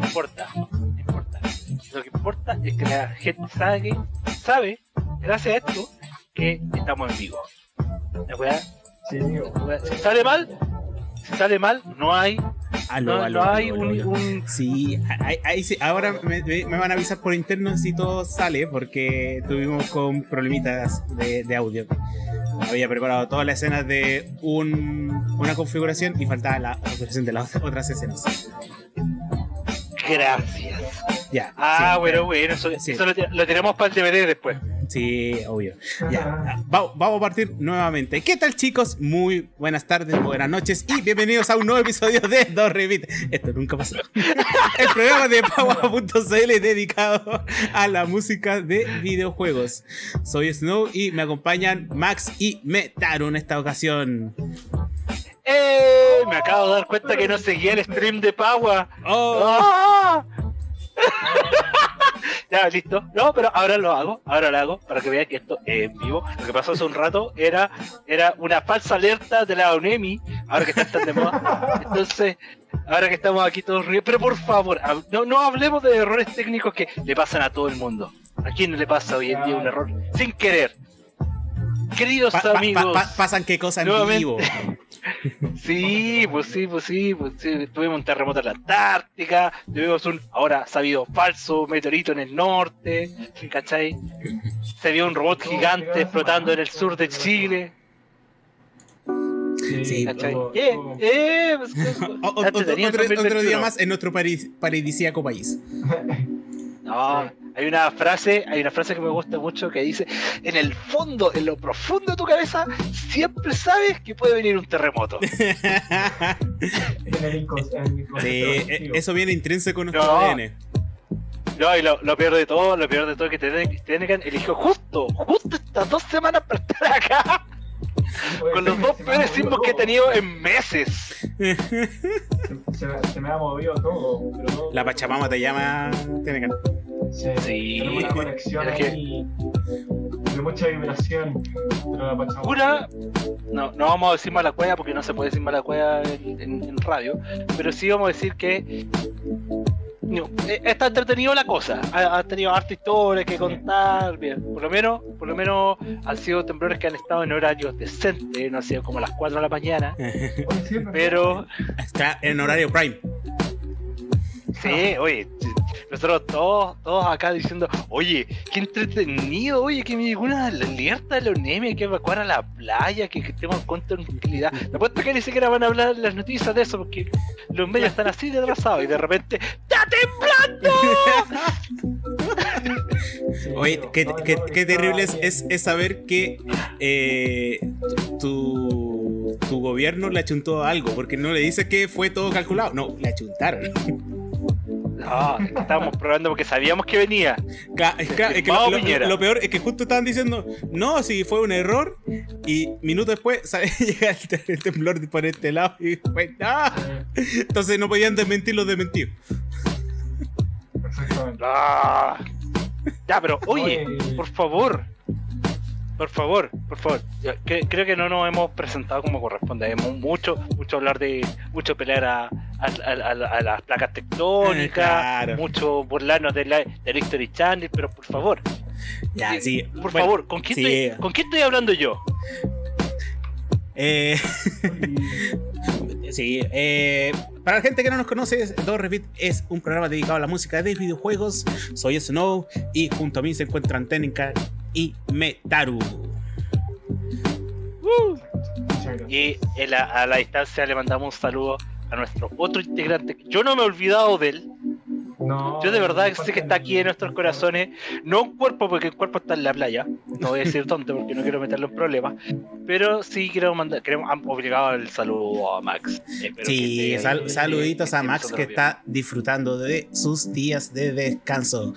no importa, no importa. Lo que importa es que la gente sabe, sabe gracias a esto, que estamos en vivo. La weá, Sí, si sale mal, si sale mal, no hay, Aló, no, aló, no hay aló, un, aló. un- Sí, ahí, ahí sí, ahora me, me- me van a avisar por interno si todo sale, porque tuvimos con problemitas de, de audio. Había preparado todas las escenas de un, una configuración y faltaba la configuración de las otras escenas. Gracias. Ya. Ah, sí, bueno, bueno, eso, Sí. eso lo, lo tenemos para el DVD después. Sí, obvio. Ya, va- vamos a partir nuevamente. ¿Qué tal, chicos? Muy buenas tardes, buenas noches y bienvenidos a un nuevo episodio de Dos Repeat. Esto nunca pasó. El programa de Paua.cl dedicado a la música de videojuegos. Soy Snow y me acompañan Max y Metaru en esta ocasión. ¡Eh! Me acabo de dar cuenta que no seguía el stream de Paua. ¡Oh! ¡Ah! ya, listo. No, pero ahora lo hago, ahora lo hago, para que vean que esto es en vivo. Lo que pasó hace un rato era, era una falsa alerta de la ONEMI, ahora que están tan de moda. Entonces, ahora que estamos aquí todos riendo, pero por favor, no, no hablemos de errores técnicos que le pasan a todo el mundo. ¿A quién le pasa hoy en día un error sin querer? Queridos Pa- pa- pa- amigos, pa- pasan qué cosas en vivo. Sí, pues sí, pues sí, pues sí. Tuvimos un terremoto en la Antártica, tuvimos un, ahora sabido, falso meteorito en el norte, ¿cachai? Se vio un robot gigante explotando en el sur de Chile, Sí, ¿cachai? todo- Eh, todo- eh, pues, O- o- otro, entretenido otro- otro 2021. día más en nuestro paradisíaco país. No, hay una frase, hay una frase que me gusta mucho que dice, en el fondo, en lo profundo de tu cabeza, siempre sabes que puede venir un terremoto. Sí, e- colectivo. eso viene intrínseco en nuestro No. ADN. No, y lo, lo peor de todo, lo peor de todo es que Tenecan Tenecan eligió justo, justo estas dos semanas para estar acá, Oye, con los dos peores sismos que he tenido en meses. Se, se me, se me ha movido todo. Pero todo- La Pachamama te llama. Tenecan. Sí, Sí. tenemos una conexión Es que- ahí. De mucha vibración. La Pura, no, no vamos a decir mala cueva porque no se puede decir mala cueva en, en- en radio, pero sí vamos a decir que no, eh, está entretenido la cosa, ha, ha tenido harta historia que contar, bien, por lo menos, por lo menos han sido temblores que han estado en horarios decentes, no han sido como a las 4 de la mañana, pero Está en horario prime. Sí, oye, nosotros todos, todos acá diciendo, oye, qué entretenido, oye, que me llegó una alerta de la UNEMI, hay que evacuar a la playa, que, que tenemos contra tranquilidad. Me apuesto que ni siquiera van a hablar en las noticias de eso, porque los medios están así de atrasados y de repente, ¡está temblando! Oye, qué, no, qué- no, qué terrible es- es saber que eh, tu, tu gobierno le achuntó algo, porque no le dice que fue todo calculado. No, le achuntaron. No, estábamos probando porque sabíamos que venía. Ca- es ca- es que Vamos, lo, lo- Piñera. lo peor es que justo estaban diciendo, no, si fue un error, y minutos después sabe, llega el, el temblor por este lado y fue, ¡ah! Sí, Entonces no podían desmentir los desmentidos. exactamente. Ah. Ya, pero oye, Oye. por favor, por favor, por favor. Que- creo que no nos hemos presentado como corresponde. Hemos mucho, mucho hablar de, mucho pelear a, a- a- a- a las placas tectónicas, Claro. mucho burlarnos de la, de la History Channel, pero por favor, Ya, eh, sí. por bueno, favor, ¿con quién, sí. estoy, ¿con quién estoy hablando yo? eh, Sí, eh, para la gente que no nos conoce, Dos Repeat es un programa dedicado a la música de videojuegos. Soy Snow y junto a mí se encuentran Tenica y Metaru. gracias. Y la- a la distancia le mandamos un saludo a nuestro otro integrante. que Yo no me he olvidado de él. No, Yo de verdad no sé que está aquí en nuestros corazones, no un cuerpo porque el cuerpo está en la playa, no voy a decir tonto porque no quiero meterlo en problemas, pero sí quiero mandar, queremos obligado el saludo a Max. Sí, que esté- sal- que saluditos a Max que está disfrutando de sus días de descanso.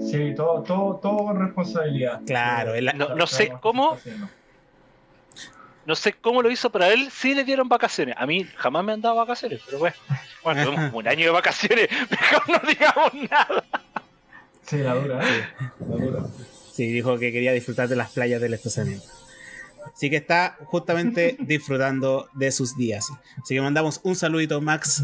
Sí, todo, todo, todo con responsabilidad. Claro, el- No- no sé cómo. haciendo. No sé cómo lo hizo, pero a él sí le dieron vacaciones. A mí jamás me han dado vacaciones, pero bueno, bueno, tuvimos como un año de vacaciones, mejor no digamos nada. Sí, la dura, ¿eh? La dura. Sí, dijo que quería disfrutar de las playas del estacionamiento. Así que está justamente disfrutando de sus días. Así que mandamos un saludito, Max.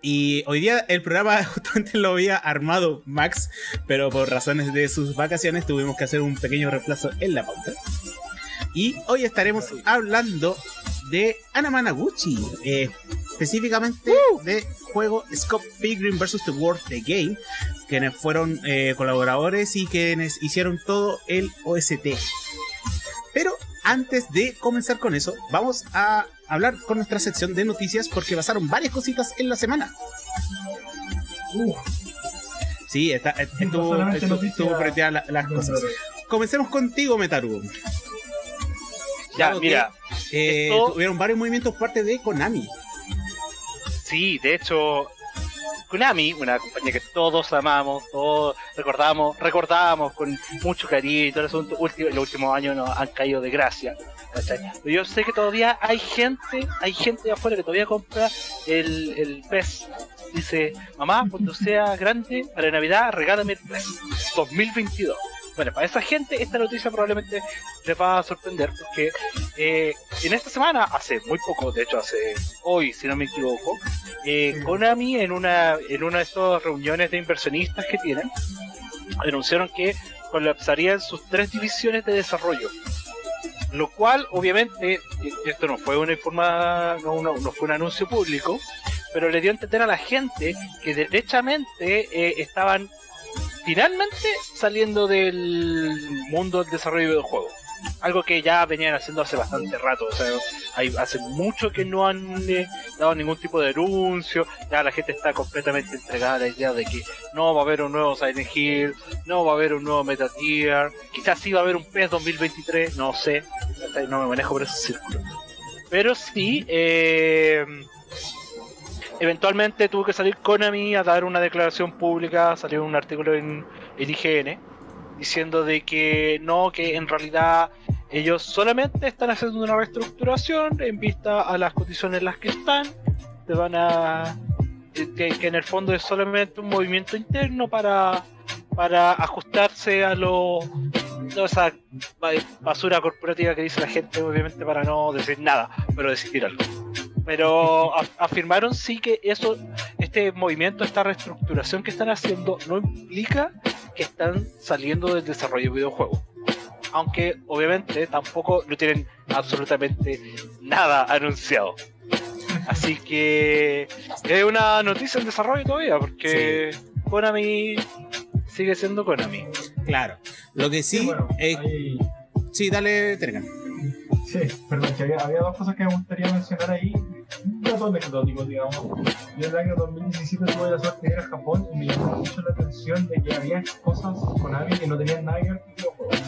Y hoy día el programa justamente lo había armado Max, pero por razones de sus vacaciones tuvimos que hacer un pequeño reemplazo en la pauta. Y hoy estaremos hablando de Anamanaguchi, eh, específicamente de juego Scott Pilgrim vs. The World The Game, quienes fueron eh, colaboradores y quienes hicieron todo el OST. Pero antes de comenzar con eso, vamos a hablar con nuestra sección de noticias porque pasaron varias cositas en la semana. Uh, Sí, está, no estuvo, estuvo, estuvo la- las cosas. Comencemos contigo, Metaru. Ya, Dado que, mira, eh, esto- tuvieron varios movimientos parte de Konami. sí, de hecho, Konami, una compañía que todos amamos, todos recordamos, recordamos con mucho cariño y todo el asunto, último, los últimos años nos han caído de gracia. ¿cachai? Yo sé que todavía hay gente, hay gente de afuera que todavía compra el, el PES. Dice, mamá, cuando sea grande, para Navidad, regálame el PES 2022. Bueno, para esa gente esta noticia probablemente les va a sorprender porque eh, en esta semana, hace muy poco, de hecho hace hoy, si no me equivoco, eh, Sí. Konami en una en una de estas reuniones de inversionistas que tienen anunciaron que colapsarían sus tres divisiones de desarrollo. Lo cual, obviamente, y esto no fue una informa, no, una- no fue un anuncio público, pero le dio a entender a la gente que derechamente eh, estaban finalmente saliendo del mundo del desarrollo de videojuegos. Algo que ya venían haciendo hace bastante rato, o sea, hace mucho que no han eh, dado ningún tipo de anuncio, ya la gente está completamente entregada a la idea de que no va a haber un nuevo Silent Hill, no va a haber un nuevo Metal Gear, quizás sí va a haber un PES 2023, no sé, no me manejo por ese círculo. Pero sí, eh, eventualmente tuvo que salir Konami a dar una declaración pública, salió un artículo en, en IGN diciendo de que no, que en realidad ellos solamente están haciendo una reestructuración en vista a las condiciones en las que están, te van a eh, que, en el fondo es solamente un movimiento interno para para ajustarse a lo esa ba- basura corporativa que dice la gente obviamente para no decir nada pero decir algo pero af- afirmaron sí que eso este movimiento esta reestructuración que están haciendo no implica que están saliendo del desarrollo de videojuegos aunque obviamente tampoco no tienen absolutamente nada anunciado así que es una noticia en desarrollo todavía porque Konami sigue siendo Konami Claro. Lo que sí. bueno, eh, hay- Sí, dale, Tergan. Sí, perdón, que había, había dos cosas que me gustaría mencionar ahí. Un dato anecdótico, digamos. Yo en el año 2017 tuve la suerte de ir a Japón y me llamó mucho la atención de que había cosas con Ami que no tenían nada que ver con videojuegos.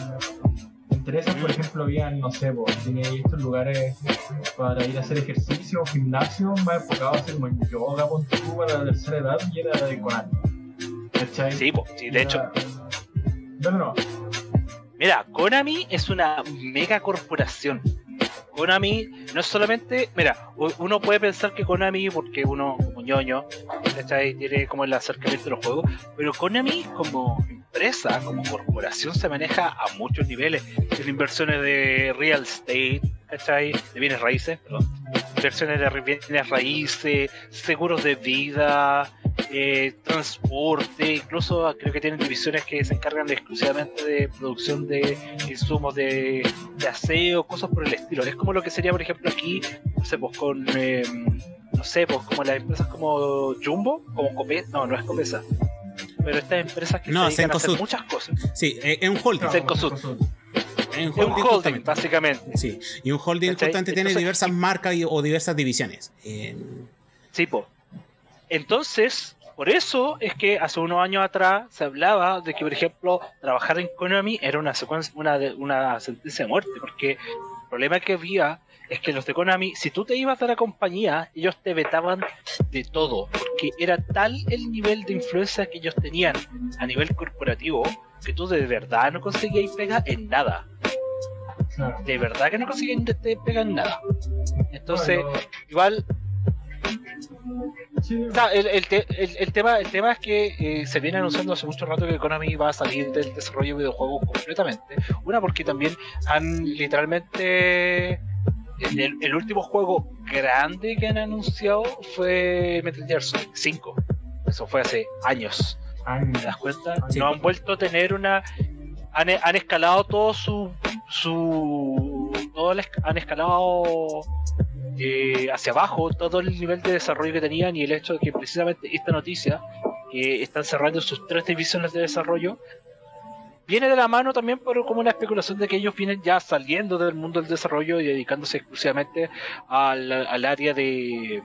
Entre esas, por ejemplo, había, no sé, pues, tenía ahí estos lugares para ir a hacer ejercicio, gimnasio, más enfocado a hacer como yoga, ponte tú, para la tercera edad y era de Konami. ¿Cachai? sí, po, sí, de hecho No, no, no. Mira, Konami es una mega corporación. Konami no es solamente, mira, uno puede pensar que Konami, porque uno como ñoño, ¿cachai? tiene como el acercamiento de los juegos, pero Konami como empresa, como corporación se maneja a muchos niveles. Tiene inversiones de real estate, ¿cachai? De bienes raíces, perdón. Inversiones de bienes raíces, seguros de vida, eh, transporte, incluso creo que tienen divisiones que se encargan de- exclusivamente de producción de insumos de, de aseo, cosas por el estilo. Es como lo que sería, por ejemplo, aquí, no sé, pues con, eh, no sé, pues como las empresas como Jumbo, como Copesa, no, no es Copesa, pero estas empresas que No, se dedican a hacer muchas cosas. Sí, eh, es un holding. Es un holding, básicamente. Sí, y un holding ¿Cachai? justamente tiene Entonces- diversas marcas y- o diversas divisiones. Eh, Sí, po. Entonces, por eso es que hace unos años atrás se hablaba de que, por ejemplo, trabajar en Konami era una secuencia, una, de- una sentencia de muerte, porque el problema que había es que los de Konami, si tú te ibas de la compañía, ellos te vetaban de todo, porque era tal el nivel de influencia que ellos tenían a nivel corporativo que tú de verdad no conseguías pega en nada. De verdad que no conseguías pega en nada. Entonces, igual El, el te- el- el tema, el tema es que eh, se viene anunciando hace mucho rato que Konami va a salir del desarrollo de videojuegos completamente. Una porque también han literalmente... El, último juego grande que han anunciado fue Metal Gear Solid 5. Eso fue hace años. años. ¿Te das cuenta? Sí. No han vuelto a tener una. Han, han escalado todo su. su todo el esc- han escalado eh, hacia abajo todo el nivel de desarrollo que tenían y el hecho de que precisamente esta noticia, que están cerrando sus tres divisiones de desarrollo, viene de la mano también por como una especulación de que ellos vienen ya saliendo del mundo del desarrollo y dedicándose exclusivamente al, al área de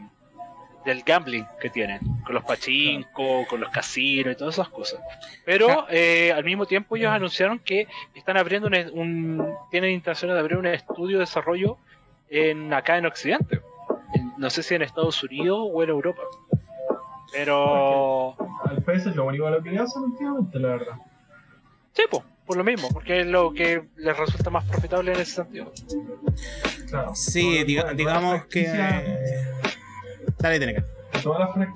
del gambling que tienen, con los pachinko, con los casinos y todas esas cosas. Pero eh, al mismo tiempo ellos anunciaron que están abriendo un, un- tienen intenciones de abrir un estudio de desarrollo en acá en Occidente. En- no sé si en Estados Unidos o en Europa. Pero Al PS es lo único a lo que le hacen últimamente, la verdad. sí, pues, por lo mismo, porque es lo que les resulta más profitable en ese sentido. Claro. Sí, diga- digamos que. franquicia- Dale, Teneca. que todas las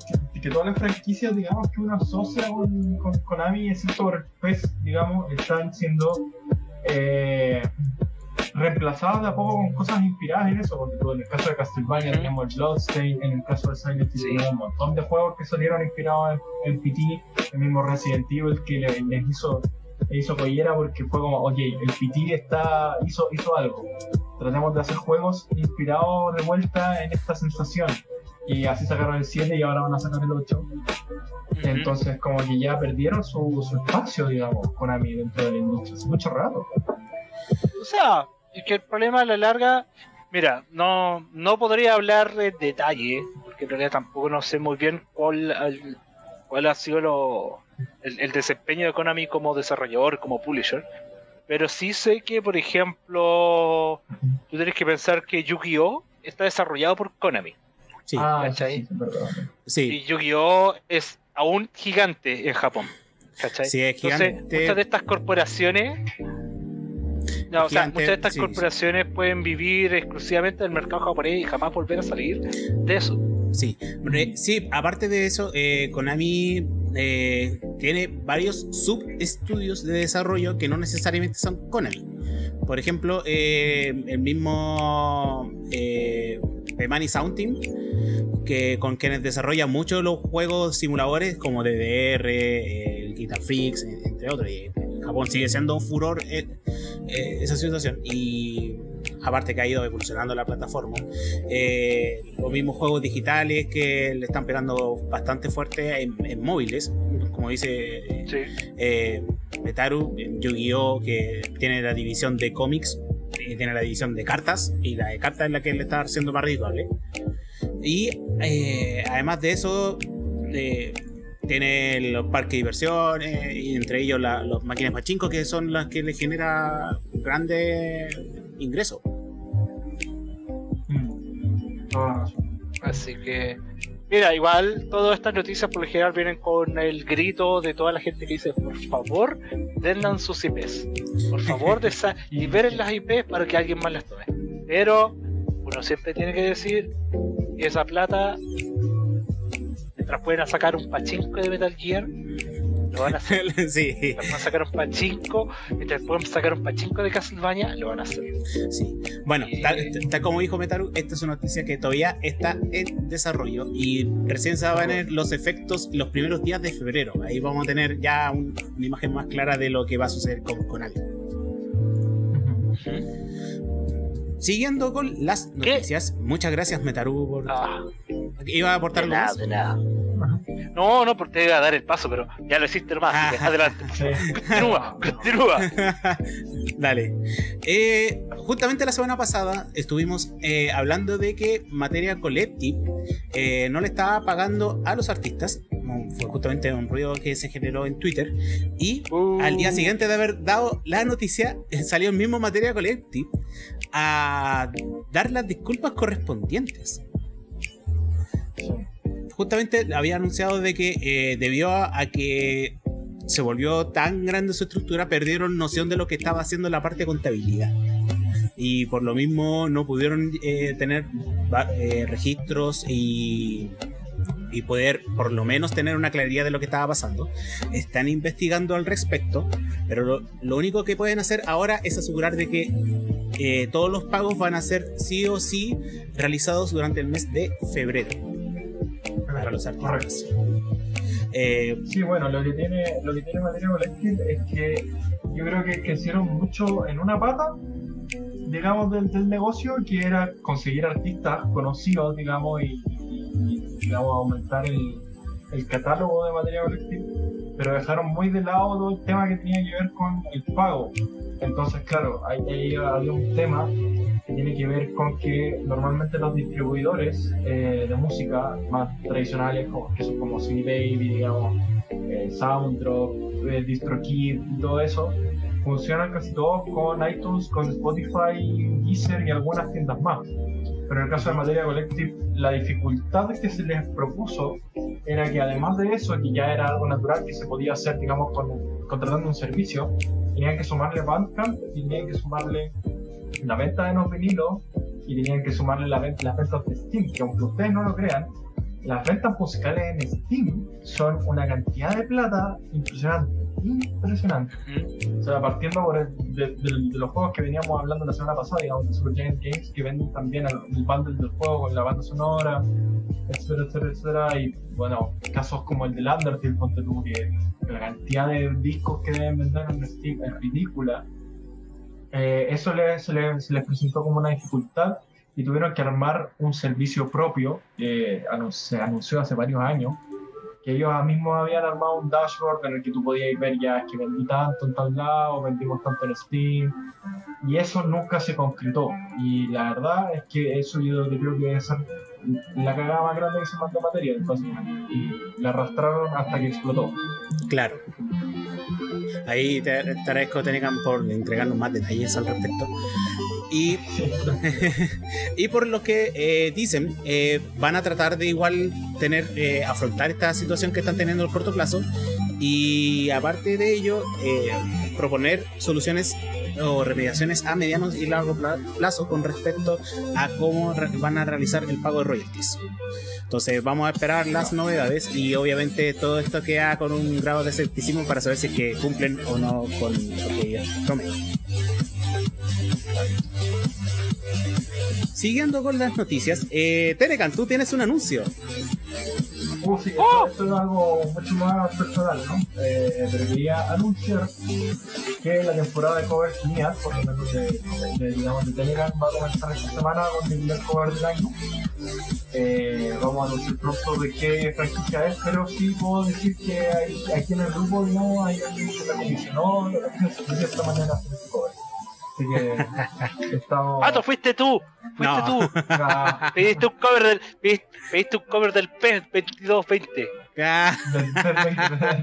que todas las franquicias digamos que uno asocia con, con Konami excepto por PES digamos están siendo eh, reemplazadas de a poco con cosas inspiradas en eso porque tú, en el caso de Castlevania teníamos el Bloodstain en el caso de Silent Hill Sí. teníamos un montón de juegos que salieron inspirados en, en PT el mismo Resident Evil que le- les hizo le hizo collera porque fue como ok el PT está hizo hizo algo tratemos de hacer juegos inspirados de vuelta en esta sensación y así sacaron el 7 y ahora van a sacar el 8. Entonces, como que ya perdieron su, su espacio, digamos, Konami dentro de la industria. Hace mucho rato. O sea, es que el problema a la larga, mira, no, no podría hablar en detalle, porque en realidad tampoco no sé muy bien cuál, cuál ha sido lo, el, el desempeño de Konami como desarrollador, como publisher. Pero sí sé que, por ejemplo, tú tienes que pensar que Yu-Gi-Oh! está desarrollado por Konami. Sí, ah, ¿cachai? sí. Y Yu-Gi-Oh! es aún gigante en Japón. ¿Cachai? Sí, es Entonces, gigante. muchas de estas corporaciones. No, o sea, muchas de estas sí, corporaciones pueden vivir exclusivamente del mercado japonés y jamás volver a salir de eso. Sí, Re- sí, aparte de eso, eh, Konami eh, tiene varios subestudios de desarrollo que no necesariamente son Konami. Por ejemplo, eh, el mismo eh, Pemani Sound Team, que con quienes desarrolla muchos los juegos simuladores como DDR, eh, el Guitar Freaks, eh, entre otros. Y en Japón sigue siendo un furor eh, eh, esa situación. Y aparte que ha ido evolucionando la plataforma. Eh, los mismos juegos digitales que le están pegando bastante fuerte en, en móviles, como dice eh, Sí. eh, Metaru, Yu-Gi-Oh! que tiene la división de cómics tiene la división de cartas, y la de cartas es la que le está haciendo más rentable. Y eh, además de eso, eh, tiene los parques de diversiones, y entre ellos la- las máquinas pachinko, que son las que le genera grandes ingresos. Mm. Así que. Mira, igual todas estas noticias por lo general vienen con el grito de toda la gente que dice: por favor, denle sus IPs. Por favor, liberen las IPs para que alguien más las tome. Pero uno siempre tiene que decir: esa plata, mientras pueden sacar un pachinko de Metal Gear, lo van a hacer. sí, Mientras pueden sacar un pachinko, mientras pueden sacar un pachinko de Castlevania, lo van a hacer. sí. Bueno, tal, tal como dijo Metaru, esta es una noticia que todavía está en desarrollo y recién se van a ver los efectos los primeros días de febrero. Ahí vamos a tener ya un- una imagen más clara de lo que va a suceder con Konami. Siguiendo con las ¿Qué? noticias, muchas gracias Metaru por... Ah. ¿Iba a aportar De algo nada, más? de nada. No, no, porque te iba a dar el paso, pero ya lo hiciste nomás, Ah. adelante. Continúa, continúa. Dale. Eh, justamente la semana pasada estuvimos eh, hablando de que Materia Collective eh, no le estaba pagando a los artistas. Fue justamente un ruido que se generó en Twitter. Y Uh. al día siguiente de haber dado la noticia, salió el mismo Materia Collective a dar las disculpas correspondientes. Justamente había anunciado de que eh, debido a, que se volvió tan grande su estructura, perdieron noción de lo que estaba haciendo la parte de contabilidad. Y por lo mismo no pudieron eh, tener eh, registros y y poder por lo menos tener una claridad de lo que estaba pasando. Están investigando al respecto, pero lo, único que pueden hacer ahora es asegurar de que eh, todos los pagos van a ser sí o sí realizados durante el mes de febrero para los artistas. Eh, sí, bueno, lo que tiene, lo que tiene Materia es que yo creo que, hicieron mucho en una pata digamos, del, del, negocio, que era conseguir artistas conocidos, digamos, y, digamos, aumentar el, catálogo de materia colectiva, pero dejaron muy de lado todo el tema que tenía que ver con el pago. Entonces, claro, ahí, había un tema que tiene que ver con que normalmente los distribuidores eh, de música más tradicionales, como, que son como CD Baby, digamos, eh, Sounddrop, eh, DistroKid todo eso, funcionan casi todos con iTunes, con Spotify, Deezer y algunas tiendas más. Pero en el caso de Materia Collective, la dificultad que se les propuso era que además de eso, que ya era algo natural que se podía hacer, digamos, con, contratando un servicio, tenían que sumarle Bandcamp, tenían que sumarle la venta de los vinilos y tenían que sumarle la venta, las ventas de Steam, que aunque ustedes no lo crean, las ventas musicales en Steam son una cantidad de plata impresionante impresionante. O sea, partiendo por de, los juegos que veníamos hablando la semana pasada, digamos, de Super Giant Games, que venden también el, bundle del juego con la banda sonora, etcétera, etcétera, etcétera. Y bueno, casos como el del Undertale, ponte tú, que, la cantidad de discos que deben vender en Steam es ridícula. Eh, eso se, les, presentó como una dificultad y tuvieron que armar un servicio propio, que se anunció hace varios años, que ellos mismos habían armado un dashboard en el que tú podías ver ya que vendí tanto en tal lado, vendimos tanto en Steam, y eso nunca se concretó. Y la verdad es que eso yo creo que es la cagada más grande que se mandó materia y la arrastraron hasta que explotó. Claro. Ahí te, te agradezco, Tenecan, por entregarnos más detalles al respecto. Y, y por lo que eh, dicen, eh, van a tratar de igual tener, eh, afrontar esta situación que están teniendo en el corto plazo. Y aparte de ello, proponer soluciones o remediaciones a mediano y largo plazo con respecto a cómo van a realizar el pago de royalties. Entonces vamos a esperar las novedades y obviamente todo esto queda con un grado de escepticismo para saber si es que cumplen o no con lo que prometen. Siguiendo con las noticias, eh, Telecan, tú tienes un anuncio. Uh, sí, ¡Oh! esto, es algo mucho más personal, ¿no? Eh, pero quería anunciar que la temporada de covers mía, por lo menos de, de, digamos, de Telegram, va a comenzar esta semana con el primer cover del año. Eh, vamos a anunciar pronto de qué franquicia es, pero sí puedo decir que hay, aquí en el grupo, digamos, hay alguien que la comisionó, de esta manera hacer este cover. Así que estamos. ¡Pato, fuiste tú! ¡Fuiste tú! Pediste un cover del. Pediste, un cover del PES 2220.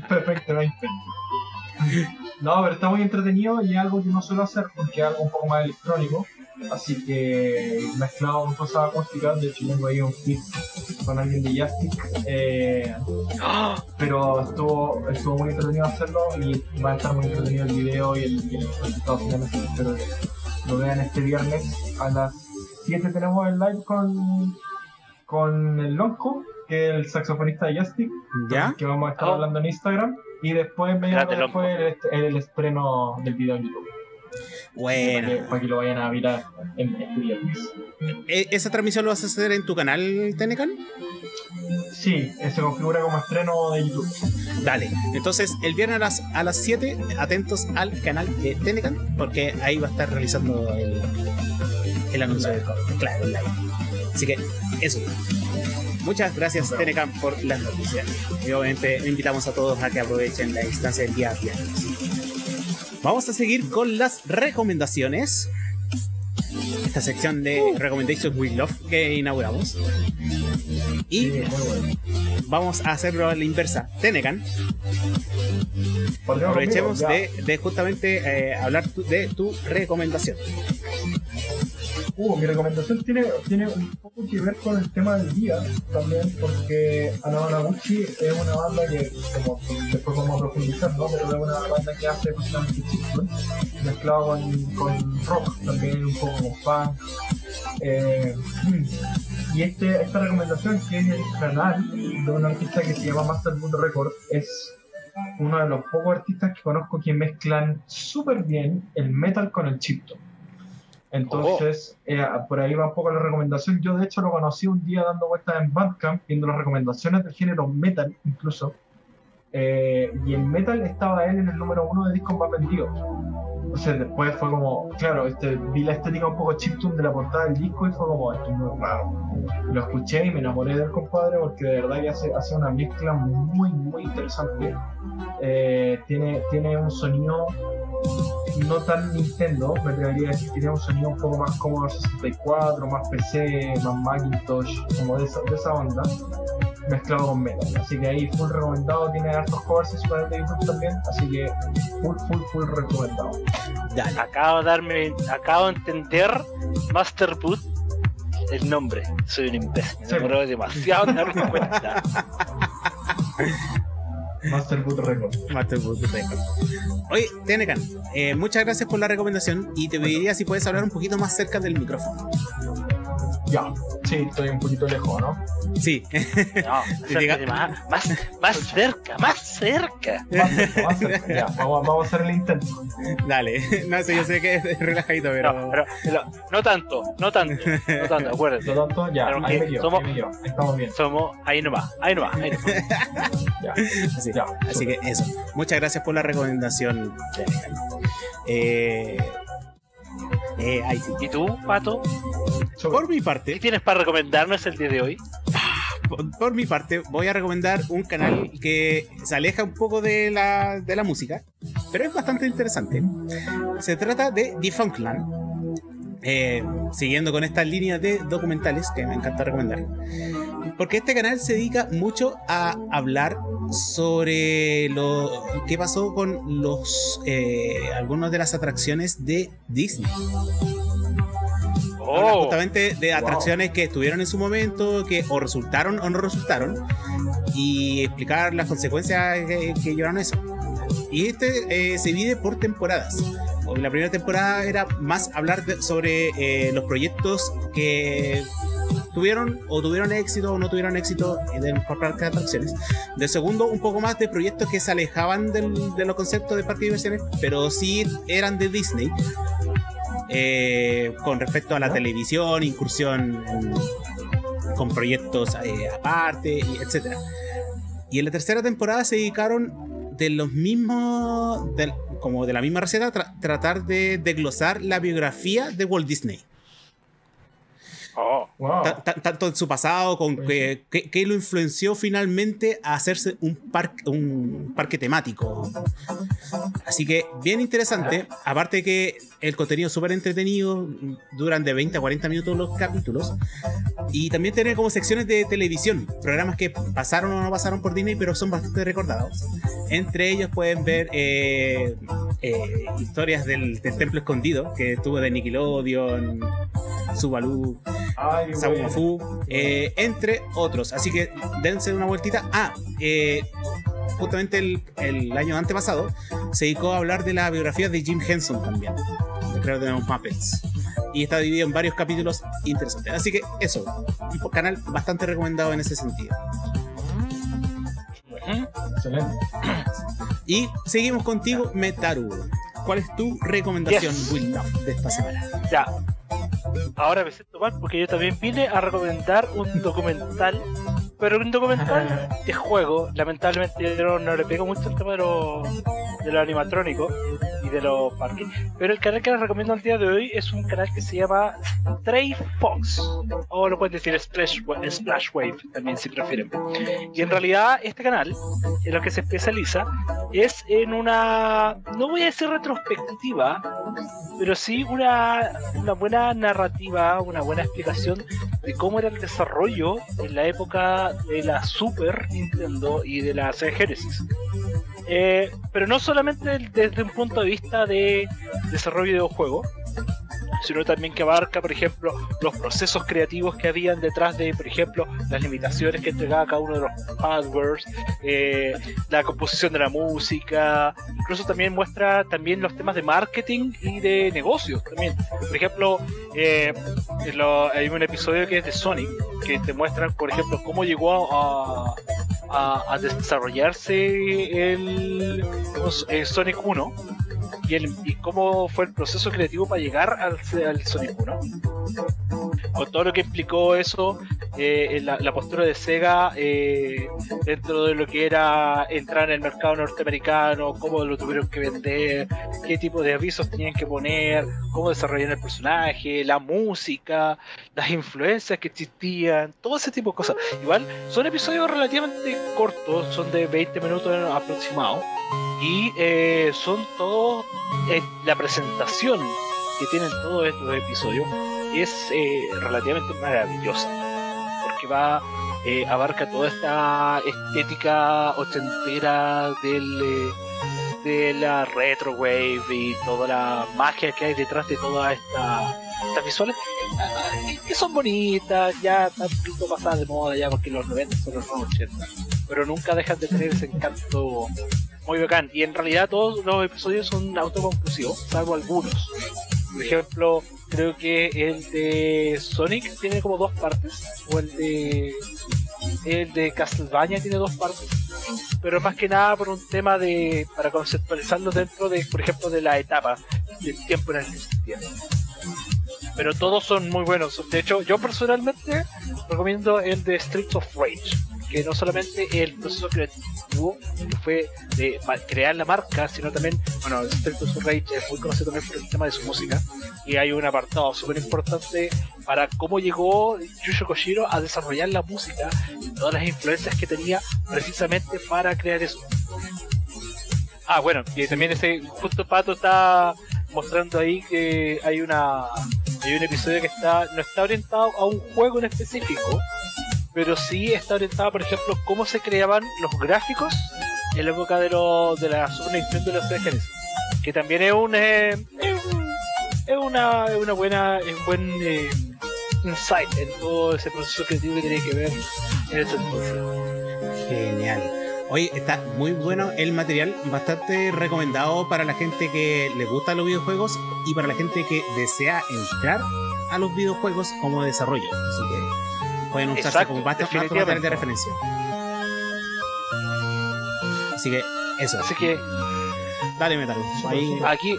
Perfecto, 20. No, pero está muy entretenido y es algo que no suelo hacer porque es algo un poco más electrónico. Así que mezclado con cosas acústicas, de hecho tengo ahí un fit con alguien de Jastic. Eh, pero estuvo, estuvo muy entretenido hacerlo y va a estar muy entretenido el video y el, y el resultado final. Espero que lo vean este viernes a las 7 tenemos el live con, con el Lonco, que es el saxofonista de Jastic, ¿Ya? que vamos a estar oh. hablando en Instagram. Y después, media después, el, el estreno del video en YouTube. Bueno. Para que, lo vayan a mirar en este viernes. ¿E-, ¿Esa transmisión lo vas a hacer en tu canal, Tenecan? Sí, se configura como estreno de YouTube. Dale, entonces el viernes a las, a las 7, atentos al canal de Tenecan, porque ahí va a estar realizando el, el anuncio del Claro, el live. Así que eso. Muchas gracias, Tenecan, por las noticias. Y obviamente invitamos a todos a que aprovechen la instancia del día viernes. Vamos a seguir con las recomendaciones. Esta sección de. Recommendations with Love que inauguramos. Y vamos a hacerlo a la inversa. Tenecan. Aprovechemos de, justamente eh, hablar de tu recomendación. Uh, mi recomendación tiene, tiene un poco que ver con el tema del día también, porque Anamanaguchi es una banda que, como después vamos profundizar, ¿no? Pero es una banda que hace justamente chiptune, mezclado con, rock, también un poco con funk. Eh, y este, esta recomendación, que es el canal de un artista que se llama Master Boot Record, es uno de los pocos artistas que conozco que mezclan súper bien el metal con el chiptune. Entonces, eh, por ahí va un poco la recomendación. Yo, de hecho, lo conocí un día dando vueltas en Bandcamp, viendo las recomendaciones del género metal, incluso. Eh, y el metal estaba él en el número uno de discos más vendidos. Entonces, después fue como, claro, este, vi la estética un poco chiptune de la portada del disco y fue como, esto es muy raro. Lo escuché y me enamoré del compadre porque de verdad que hace, hace una mezcla muy, muy interesante. Eh, tiene, tiene un sonido no tan Nintendo, me atrevería a decir que tiene un sonido un poco más cómodo 64, más PC, más Macintosh, como de esa, de esa onda, mezclado con metal. Así que ahí full recomendado, tiene hartos covers en su canal de YouTube también, así que full, full, full recomendado. Dale. Acabo de darme, acabo de entender Master Boot el nombre. Soy un imbécil. Sí. Me demasiado en darme cuenta. Master Boot. Oye, Tenecan, eh, muchas gracias por la recomendación y te pediría si puedes hablar un poquito más cerca del micrófono. Ya, sí, estoy un poquito lejos, ¿no? Sí, No, más, más, más cerca, más cerca. Más cerca, más cerca. Ya, vamos, vamos a hacer el intento. dale. No sé, yo sé que es relajadito, pero. No, pero, pero no tanto, no tanto, no tanto, acuérdate. Lo tanto, ya, Pero ahí me quedo, somos- ahí me quedo. Estamos bien. Somos ahí nomás, ahí nomás, ahí nomás. Ya, Así, ya. así que eso. Muchas gracias por la recomendación. Eh, eh, ahí sí. ¿Y tú, Pato? Por mi ¿Qué parte, tienes para recomendarnos el día de hoy? por, por mi parte, voy a recomendar un canal que se aleja un poco de la, de la música, pero es bastante interesante. Se trata de Defunctland. Eh, siguiendo con esta línea de documentales que me encanta recomendar. Porque este canal se dedica mucho a hablar sobre lo que pasó con los eh, algunas de las atracciones de Disney. Habla Oh, justamente de Wow. atracciones que estuvieron en su momento, que o resultaron o no resultaron, y explicar las consecuencias que, que llevaron eso. Y este eh, se divide por temporadas. La primera temporada era más hablar de- sobre eh, los proyectos que tuvieron o tuvieron éxito o no tuvieron éxito en el por parque de atracciones. De segundo, un poco más de proyectos que se alejaban del- de los conceptos de parque de diversiones, pero sí eran de Disney. eh, con respecto a la televisión, incursión en- con proyectos eh, aparte, etcétera. Y en la tercera temporada se dedicaron de los mismos, del- como de la misma receta, tra- tratar de desglosar la biografía de Walt Disney. Oh, Wow. Tanto en su pasado, con que, que- que lo influenció finalmente a hacerse un, parque un parque temático. Así que bien interesante. Aparte que el contenido es súper entretenido, duran de 20 a 40 minutos los capítulos. Y también tiene como secciones de televisión, programas que pasaron o no pasaron por Disney, pero son bastante recordados. Entre ellos pueden ver eh, eh, historias del, del Templo Escondido, que tuvo de Nickelodeon, güey. Sabumafu, eh, entre otros. Así que dense una vueltita. Ah, eh, justamente el, el año antepasado se dedicó a hablar de la biografía de Jim Henson también, el creador de los Muppets. Y está dividido en varios capítulos interesantes. Así que eso, un canal bastante recomendado en ese sentido. Excelente. Y seguimos contigo, Metaru. ¿Cuál es tu recomendación, Yes. Will Love, de esta semana? Ya. Ahora me siento mal porque yo también vine a recomendar un documental, pero un documental de juego. Lamentablemente yo no, no le pego mucho el tema de lo, de lo animatrónico y de los parques. Pero el canal que les recomiendo el día de hoy es un canal que se llama Stray Fox. O lo pueden decir Splash, Splash Wave también si prefieren. Y en realidad este canal en lo que se especializa es en una, no voy a decir retrospectiva, pero sí una, una buena narrativa, una buena explicación de cómo era el desarrollo en la época de la Super Nintendo y de la Sega Genesis. Eh, pero no solamente desde un punto de vista de desarrollo de videojuegos, sino también que abarca, por ejemplo, los procesos creativos que habían detrás de, por ejemplo, las limitaciones que entregaba cada uno de los hardwares, eh, la composición de la música, incluso también muestra también los temas de marketing y de negocios también. Por ejemplo, eh, hay un episodio que es de Sonic, que te muestran, por ejemplo, cómo llegó a, desarrollarse el, el Sonic 1 y, cómo fue el proceso creativo para llegar al, al Sonic 1. Con todo lo que implicó eso, eh, la, postura de Sega eh, dentro de lo que era entrar en el mercado norteamericano, cómo lo tuvieron que vender, qué tipo de avisos tenían que poner, cómo desarrollar el personaje, la música, las influencias que existían, todo ese tipo de cosas. Igual son episodios relativamente cortos, son de 20 minutos aproximados y eh, son todos eh, la presentación que tienen todos estos episodios es eh, relativamente maravillosa porque va abarca toda esta estética ochentera del de la retro wave y toda la magia que hay detrás de todas esta, estas visuales que son bonitas ya están un poquito pasadas de moda ya porque los 90 son los 80 pero nunca dejan de tener ese encanto muy bacán. Y en realidad todos los episodios son autoconclusivos, salvo algunos. Por ejemplo, creo que el de Sonic tiene como dos partes, o el de el de Castlevania tiene dos partes, pero más que nada por un tema de para conceptualizarlo dentro de, por ejemplo, de la etapa del tiempo en el que existía. Pero todos son muy buenos. De hecho, yo personalmente recomiendo el de Streets of Rage que no solamente el proceso creativo que fue de crear la marca, sino también, bueno, Street of Rage es muy conocido también por el tema de su música, y hay un apartado súper importante para cómo llegó Yusho Koshiro a desarrollar la música y todas las influencias que tenía precisamente para crear eso. Ah, bueno, y también ese justo Pato está mostrando ahí que hay una hay un episodio que está no está orientado a un juego en específico, pero sí está orientada, por ejemplo, cómo se creaban los gráficos en la época de, lo, de la Super Nintendo de los Genesis. Que también es un, eh, es, una, es una buena, es un buen eh, insight en todo ese proceso creativo que tiene que ver en ese entonces. Genial. Hoy está muy bueno el material, bastante recomendado para la gente que le gusta los videojuegos y para la gente que desea entrar a los videojuegos como desarrollo. Así que pueden usarse como material de referencia. Así que eso. Así que. Dale, Metal. Ahí... Aquí.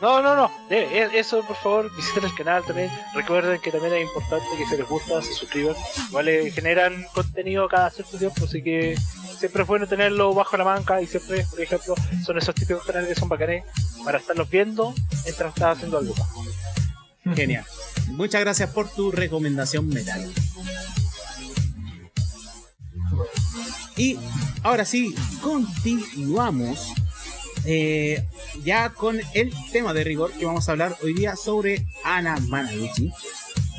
No, no, no. E, eso, por favor, visiten el canal también. Recuerden que también es importante que si les gusta, se suscriban. Vale, generan contenido cada cierto tiempo, así que siempre es bueno tenerlo bajo la manca y siempre, por ejemplo, son esos típicos canales que son bacanes para estarlos viendo mientras estás haciendo algo. Genial. Muchas gracias por tu recomendación, Metal. Y ahora sí, continuamos eh, ya con el tema de rigor que vamos a hablar hoy día sobre Ana Managuchi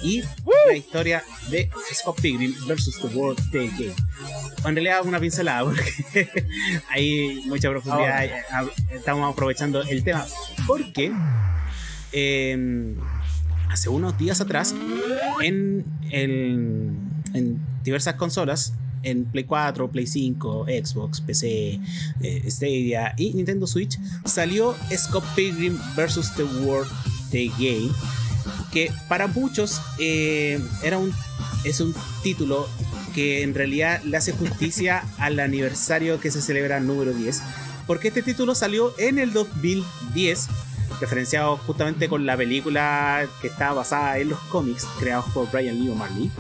y la historia de Scott Pilgrim versus The World Day Game. En realidad una pincelada porque hay mucha profundidad, estamos aprovechando el tema porque em, hace unos días atrás en, diversas consolas en Play 4, Play 5, Xbox, PC, eh, Stadia y Nintendo Switch, salió Scott Pilgrim vs. The World The Game, que para muchos eh, era un, es un título que en realidad le hace justicia al aniversario que se celebra número 10, porque este título salió en el 2010 referenciado justamente con la película que está basada en los cómics creados por Brian Lee O'Malley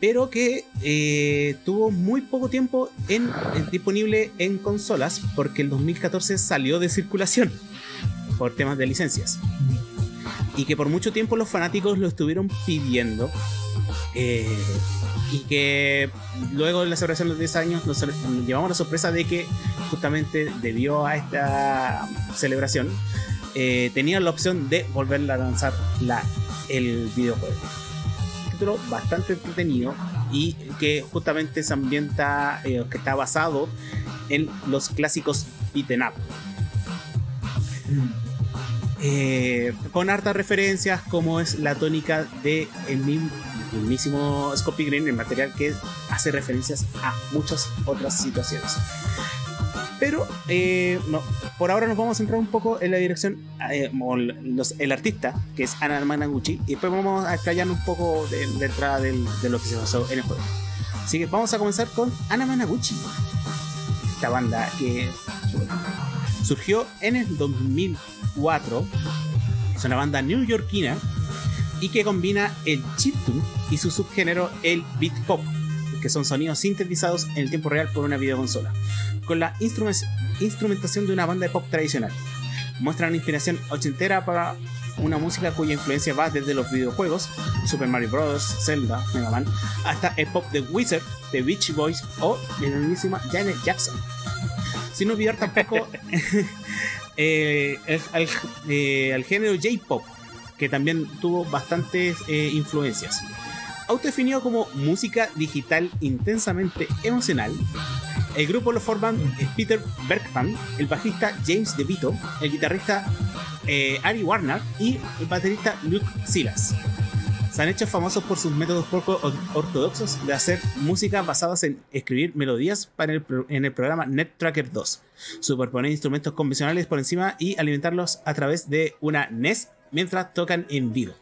pero que eh, tuvo muy poco tiempo en, disponible en consolas porque el 2014 salió de circulación por temas de licencias. Y que por mucho tiempo los fanáticos lo estuvieron pidiendo eh, y que luego de la celebración de los 10 años nos, llevamos la sorpresa de que justamente debido a esta celebración eh, tenían la opción de volver a lanzar la, el videojuego bastante entretenido y que justamente se ambienta, eh, que está basado en los clásicos beaten up. eh, con hartas referencias como es la tónica de el mismísimo Scott Green, el material que hace referencias a muchas otras situaciones. Pero eh, por ahora nos vamos a centrar un poco en la dirección, eh, el artista, que es Ana Managuchi, y después vamos a explayarnos un poco de, detrás de, lo que se pasó en el juego. Así que vamos a comenzar con Ana Managuchi, esta banda que surgió en el 2004, es una banda neoyorquina y que combina el chiptune y su subgénero el beat pop, que son sonidos sintetizados en el tiempo real por una videoconsola con la instrumentación de una banda de pop tradicional. Muestran inspiración ochentera para una música cuya influencia va desde los videojuegos, Super Mario Bros., Zelda, Mega Man, hasta el pop de Wizard, The Beach Boys o la mismísima Janet Jackson. Sin olvidar tampoco eh, eh, el, género J-pop, que también tuvo bastantes eh, influencias. Autodefinido como música digital intensamente emocional, el grupo lo forman Peter Bergman, el bajista James DeVito, el guitarrista eh, Ari Warner y el baterista Luke Silas. Se han hecho famosos por sus métodos poco ortodoxos de hacer música basadas en escribir melodías para en el programa NetTracker 2, superponer instrumentos convencionales por encima y alimentarlos a través de una NES mientras tocan en vivo.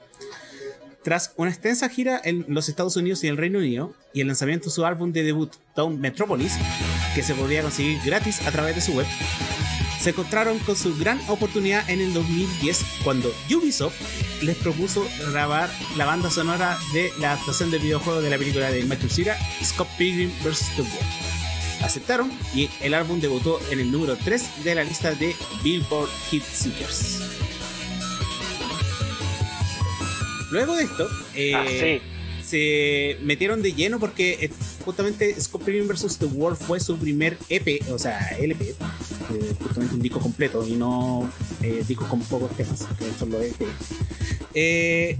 Tras una extensa gira en los Estados Unidos y el Reino Unido y el lanzamiento de su álbum de debut, Town Metropolis, que se podía conseguir gratis a través de su web, se encontraron con su gran oportunidad en el 2010 cuando Ubisoft les propuso grabar la banda sonora de la adaptación del videojuego de la película de Michael Cera, Scott Pilgrim vs. The World. Aceptaron y el álbum debutó en el número 3 de la lista de Billboard Hit Seekers. Luego de esto, eh, ah, se metieron de lleno porque eh, justamente Pilgrim vs. The World fue su primer EP, o sea, LP, eh, justamente un disco completo y no eh, discos con pocos temas, que son los EP.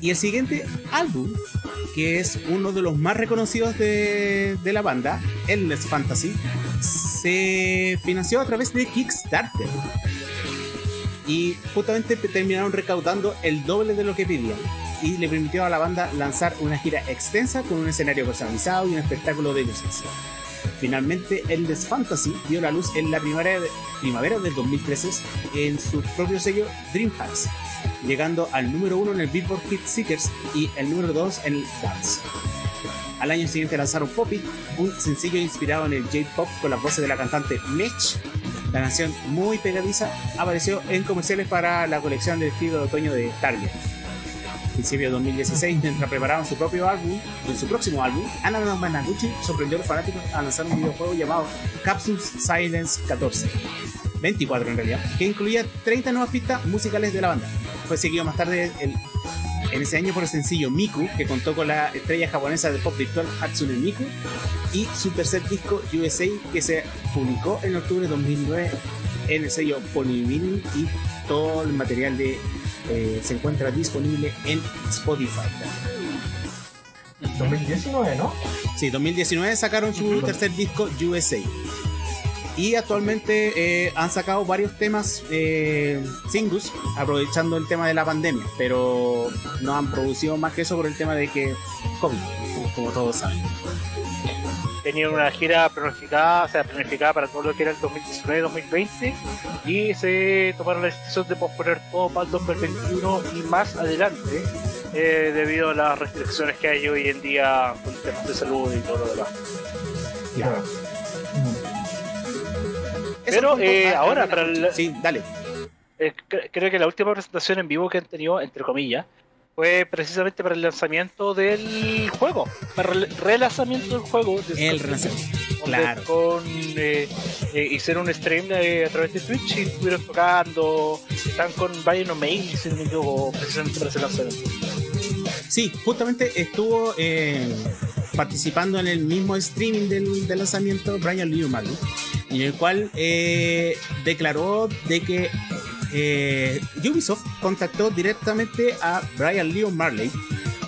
y el siguiente álbum, que es uno de los más reconocidos de, de la banda, Endless Fantasy, se financió a través de Kickstarter y justamente terminaron recaudando el doble de lo que pedían y le permitió a la banda lanzar una gira extensa con un escenario personalizado y un espectáculo de luces. Finalmente, Endless Fantasy dio la luz en la primavera, de, primavera del 2013 en su propio sello Dreamhack, llegando al número uno en el Billboard Hit Seekers y el número 2 en el Dance. Al año siguiente lanzaron Poppy, un sencillo inspirado en el J-pop con las voces de la cantante Mitch. La canción muy pegadiza apareció en comerciales para la colección de estilo de otoño de Target principio de 2016, mientras preparaban su propio álbum, su próximo álbum, Ana Managuchi sorprendió a los fanáticos a lanzar un videojuego llamado Capsules Silence 14, 24 en realidad, que incluía 30 nuevas pistas musicales de la banda. Fue seguido más tarde en ese año por el sencillo Miku, que contó con la estrella japonesa de pop virtual Hatsune Miku, y su tercer disco USA, que se publicó en octubre de 2009 en el sello Polyvinyl y todo el material de eh, se encuentra disponible en Spotify. 2019, ¿no? Sí, 2019 sacaron su tercer disco USA. Y actualmente eh, han sacado varios temas eh, singles, aprovechando el tema de la pandemia, pero no han producido más que eso por el tema de que COVID, como todos saben tenían una gira planificada, o sea, planificada para todo lo que era el 2019-2020 y se tomaron la decisión de posponer todo para el 2021 y más adelante eh, debido a las restricciones que hay hoy en día con temas de salud y todo lo demás. Pero eh, ahora, para el... Sí, dale. Eh, creo que la última presentación en vivo que han tenido, entre comillas, fue precisamente para el lanzamiento del juego, para el relanzamiento del juego. el relanzamiento, claro. Con, eh, eh, hicieron un stream a través de Twitch y estuvieron tocando, están con Brian O'Malley, si no me equivoco, precisamente para ese lanzamiento. Sí, justamente estuvo eh, participando en el mismo streaming del, del lanzamiento Brian Lee O'Malley, en el cual declaró de que eh, Ubisoft contactó directamente a Brian Leon Marley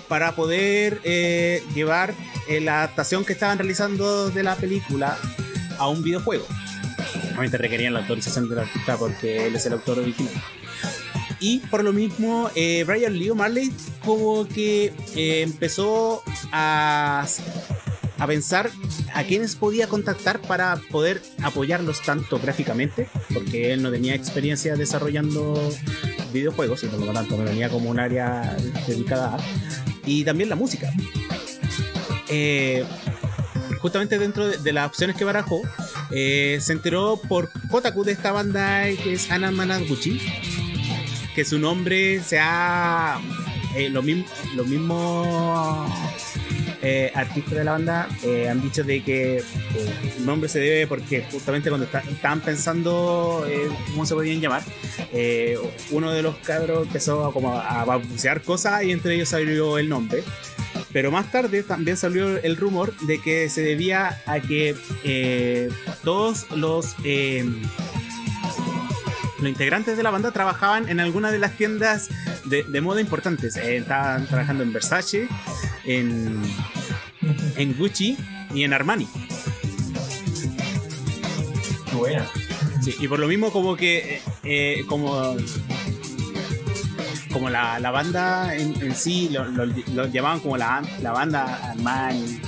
para poder eh, llevar eh, la adaptación que estaban realizando de la película a un videojuego. Obviamente requerían la autorización del artista porque él es el autor original. Y por lo mismo, eh, Brian Lee Marley como que eh, empezó a, a pensar a quiénes podía contactar para poder apoyarlos tanto gráficamente, porque él no tenía experiencia desarrollando videojuegos y por lo tanto me venía como un área dedicada a, y también la música. Eh, justamente dentro de, las opciones que barajó, eh, se enteró por Kotaku de esta banda que es Ana Managuchi, que su nombre sea eh, lo lo mismo eh, artistas de la banda eh, han dicho de que eh, el nombre se debe porque justamente cuando estaban pensando cómo se podían llamar, uno de los cabros empezó a, como a balbucear cosas y entre ellos salió el nombre. Pero más tarde también salió el rumor de que se debía a que todos los, los integrantes de la banda trabajaban en alguna de las tiendas de, de moda importantes. Estaban trabajando en Versace, en, en Gucci y en Armani. Buena. Sí, y por lo mismo como que eh, como como la, la banda en, en sí lo, lo- lo llamaban como la, la banda Armani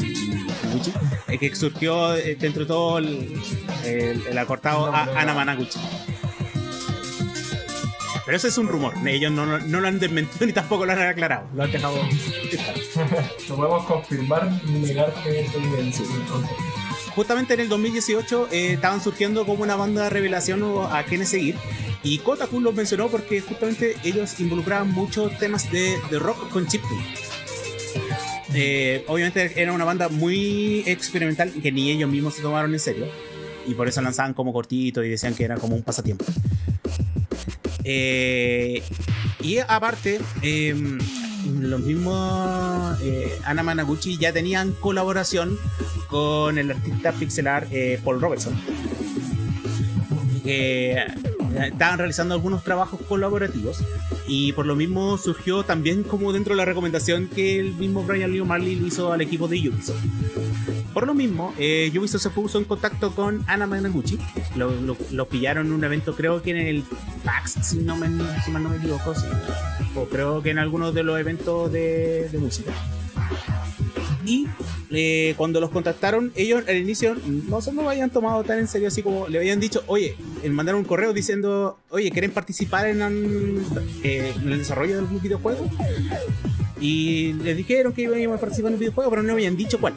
y Gucci eh, que surgió eh, dentro de todo el, el, el acortado No, no, no. Ana Managuchi pero eso es un rumor ellos no, no, no lo han desmentido ni tampoco lo han aclarado lo han dejado Lo podemos confirmar ni negar que es evidencia. Justamente en el 2018 eh, estaban surgiendo como una banda de revelación a quienes seguir. Y Kotaku los mencionó porque justamente ellos involucraban muchos temas de, de rock con chiptune. Eh, obviamente era una banda muy experimental que ni ellos mismos se tomaron en serio. Y por eso lanzaban como cortito y decían que era como un pasatiempo. Eh, y aparte, eh, los mismos eh, Ana Managuchi ya tenían colaboración con el artista pixelar eh, Paul Robertson. Estaban realizando algunos trabajos colaborativos y por lo mismo surgió también como dentro de la recomendación que el mismo Brian Lee O'Malley le hizo al equipo de Ubisoft. Por lo mismo, eh, Ubisoft se puso en contacto con Ana Managuchi. Lo, lo- lo pillaron en un evento, creo que en el PAX, si, no me, si mal no me equivoco. sí. O creo que en algunos de los eventos de, de música. Y eh, cuando los contactaron, ellos al inicio no se lo habían tomado tan en serio, así como le habían dicho, oye, mandaron un correo diciendo, oye, ¿quieren participar en, un- eh, el desarrollo de algún videojuego? Y les dijeron que iban a participar en un videojuego, pero no habían dicho cuál.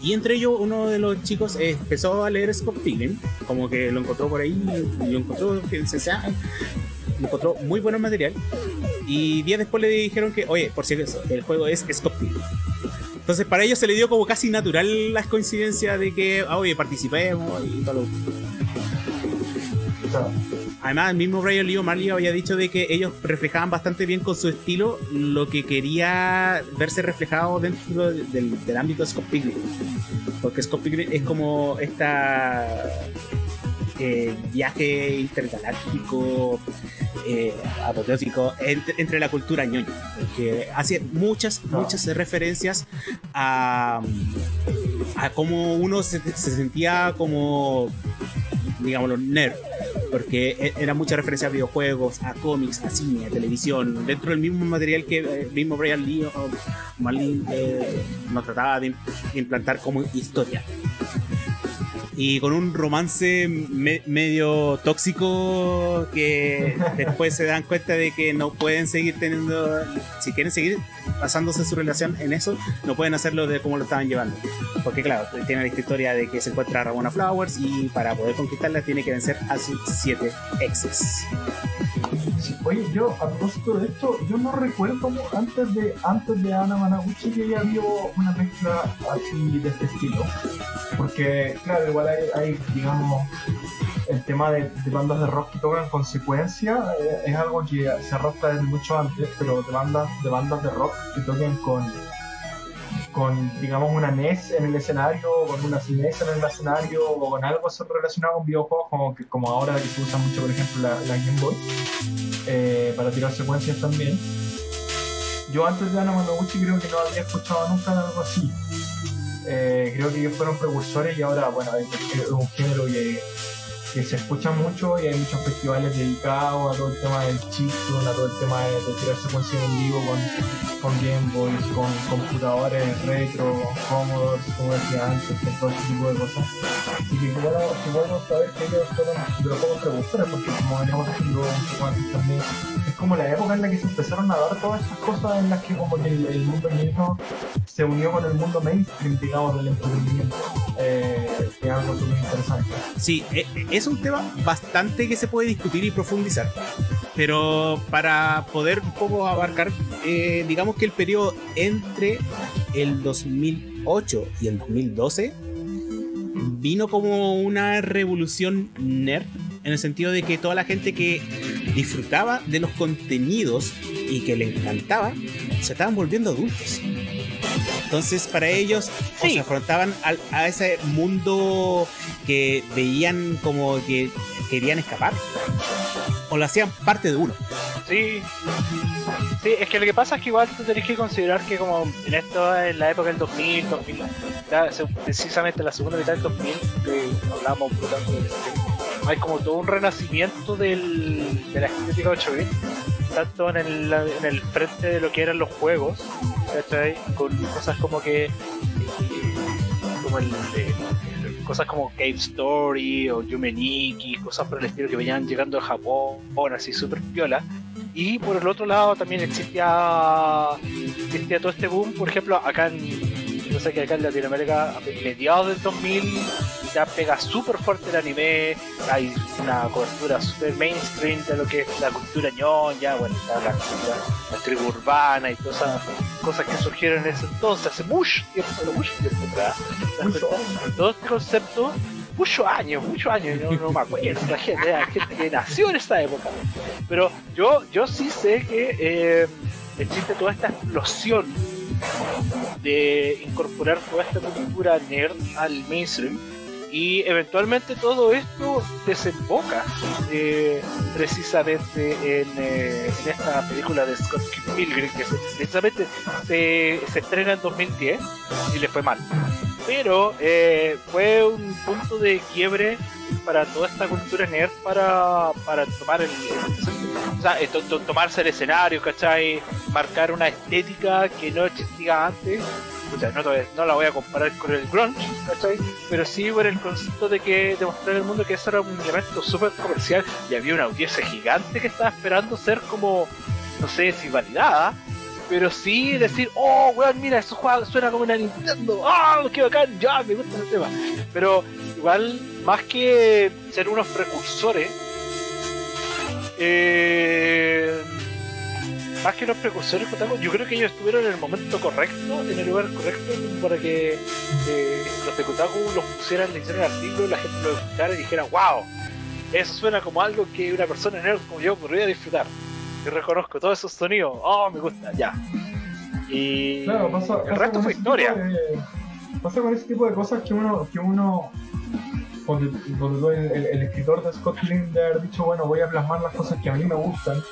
Y entre ellos, uno de los chicos empezó a leer Scott Pilgrim, como que lo encontró por ahí, y lo encontró, que se sea, encontró muy buen material. Y días después le dijeron que, oye, por si el juego es Scott Pilgrim. Entonces para ellos se le dio como casi natural la coincidencia de que, ah, oye, participemos y todo lo Además, el mismo Brian Lee O'Malley había dicho de que ellos reflejaban bastante bien con su estilo lo que quería verse reflejado dentro del, del ámbito de Scott Pilgrim. Porque Scott Pilgrim es como esta eh, viaje intergaláctico eh, apoteósico entre, entre la cultura ñoña. Que hace muchas, muchas referencias a, a cómo uno se, se sentía como, digámoslo, nerd porque e- era mucha referencia a videojuegos, a cómics, a cine, a televisión, dentro del mismo material que eh, el mismo Brian Lee o Marlin eh, nos trataba de im- implantar como historia. Y con un romance me- medio tóxico que después se dan cuenta de que no pueden seguir teniendo, si quieren seguir basándose su relación en eso, no pueden hacerlo de como lo estaban llevando. Porque claro, tiene esta historia de que se encuentra Ramona Flowers y para poder conquistarla tiene que vencer a sus siete exes. Oye, yo a propósito de esto, yo no recuerdo antes de antes de Ana Managuchi que ya había una mezcla así de este estilo. Porque, claro, igual hay, digamos, el tema de, bandas de rock que tocan consecuencia eh, es algo que se arrastra desde mucho antes, pero de bandas de, bandas de rock que toquen con, con, digamos, una NES en el escenario, o con una CNES en el escenario, o con algo relacionado con videojuegos, como, que, como ahora que se usa mucho, por ejemplo, la, Game Boy, eh, para tirar secuencias también. Yo antes de Ana Managuchi creo que no había escuchado nunca algo así. Eh, creo que ellos fueron precursores y ahora, bueno, es, es un género que, que se escucha mucho y hay muchos festivales dedicados a todo el tema del chiptune, a todo el tema de, de tirarse consigo en vivo con, con Game Boys, con computadores retro, Commodore, como decía antes, con todo ese tipo de cosas. Así que bueno, que bueno saber que ellos fueron de los pocos precursores, porque como veníamos diciendo un poco antes también, como la época en la que se empezaron a dar todas esas cosas en las que como que el, el mundo mismo se unió con el mundo mainstream, digamos, del entretenimiento. Eh, que algo interesante. Sí, e- es un tema bastante que se puede discutir y profundizar. Pero para poder un poco abarcar, eh, digamos que el periodo entre el 2008 y el 2012 vino como una revolución nerd en el sentido de que toda la gente que disfrutaba de los contenidos y que le encantaba se estaban volviendo adultos. Entonces para ellos o se afrontaban al- a ese mundo que veían como que querían escapar o lo hacían parte de uno. Sí. Sí, es que lo que pasa es que igual tú tenés que considerar que como en esto, en la época del 2000, 2000 ya, se- precisamente en la segunda mitad del 2000, que hablábamos un poco streaming, hay como todo un renacimiento del, de la estética 8 bit tanto en el, en el frente de lo que eran los juegos, ¿cachai? Con cosas como que... eh, como el... eh, cosas como Cave Story o Yumeniki, cosas por el estilo que venían llegando a Japón, así súper piola. Y por el otro lado también existía, existía todo este boom, por ejemplo, acá en, yo sé que acá en Latinoamérica, a mediados del 2000, ya pega súper fuerte el anime, hay una cobertura súper mainstream de lo que es la cultura ñoña, bueno, la, cultura, la tribu urbana y todas esas cosas que surgieron en ese entonces, hace mucho tiempo, mucho tiempo atrás. Todo este concepto muchos años, muchos años, no, no me acuerdo, la gente, la gente que nació en esta época. Pero yo, yo sí sé que eh, existe toda esta explosión de incorporar toda esta cultura nerd al mainstream. Y eventualmente todo esto desemboca eh, precisamente en, eh, en esta película de Scott Pilgrim que se- precisamente se, se estrena en 2010 y le fue mal. Pero eh, fue un punto de quiebre para toda esta cultura nerd para, para tomar el, o sea, eh, to- to- tomarse el escenario, ¿cachai? Marcar una estética que no existía antes. O no, la voy a comparar con el grunge, ¿cachai? Pero sí por el concepto de que demostrar al mundo que eso era un elemento súper comercial y había una audiencia gigante que estaba esperando ser como, no sé si validada, pero sí decir, oh, weón, mira, eso juega, suena como una Nintendo, ah, qué bacán, ya, me gusta ese tema. Pero igual, más que ser unos precursores, eh, más que los precursores, yo creo que ellos estuvieron en el momento correcto, en el lugar correcto, para que eh, los de Kotaku los pusieran, le hicieran artículos, la gente lo escuchara y dijera, wow, eso suena como algo que una persona nerd como yo podría disfrutar. Yo reconozco todos esos sonidos, oh, me gusta, ya. Y Claro, pasa, el pasa resto fue historia. de- pasa con ese tipo de cosas que uno, que uno donde, el, escritor de Scott Pilgrim de haber dicho, bueno, voy a plasmar las cosas que a mí me gustan,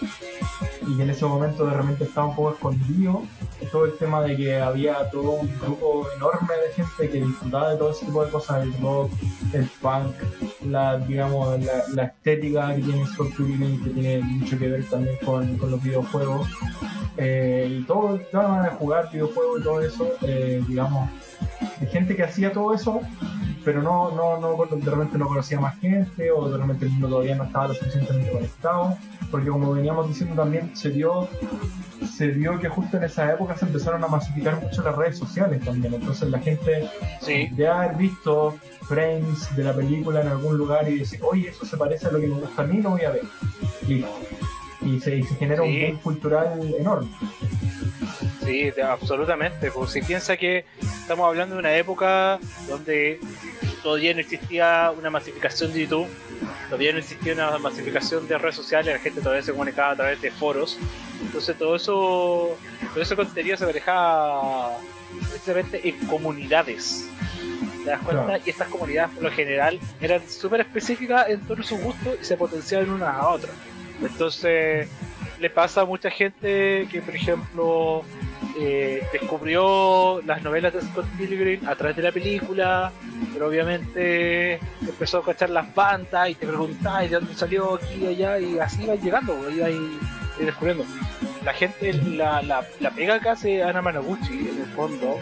y en ese momento de repente estaba un poco escondido, todo el tema de que había todo un grupo enorme de gente que disfrutaba de todo ese tipo de cosas, el rock, el punk, la, digamos, la, estética que tiene Scott Pilgrim, que tiene mucho que ver también con, con los videojuegos, eh, y todo el tema de jugar videojuegos y todo eso, eh, digamos, de gente que hacía todo eso, pero no, no, no, de repente no conocía más gente, o de repente el mundo todavía no estaba lo suficientemente conectado, porque como veníamos diciendo también, se dio, se dio que justo en esa época se empezaron a masificar mucho las redes sociales también, entonces la gente Sí, de haber visto frames de la película en algún lugar y decir, oye, eso se parece a lo que me gusta a mí, lo voy a ver. Listo. Y se, y se genera un boom cultural enorme. Sí, absolutamente. Pues si piensa que estamos hablando de una época donde todavía no existía una masificación de YouTube, todavía no existía una masificación de redes sociales, la gente todavía se comunicaba a través de foros. Entonces todo eso, todo ese contenido se manejaba precisamente en comunidades. ¿Te das cuenta? Claro. Y estas comunidades por lo general eran súper específicas en todos sus gustos y se potenciaban una a otra. Entonces le pasa a mucha gente que, por ejemplo, eh, descubrió las novelas de Scott Pilgrim a través de la película, pero obviamente empezó a cachar las bandas y te preguntaba de dónde salió aquí y allá y así iba llegando, iba ahí descubriendo. La gente, la, la, la pega que hace Ana Managuchi en el fondo,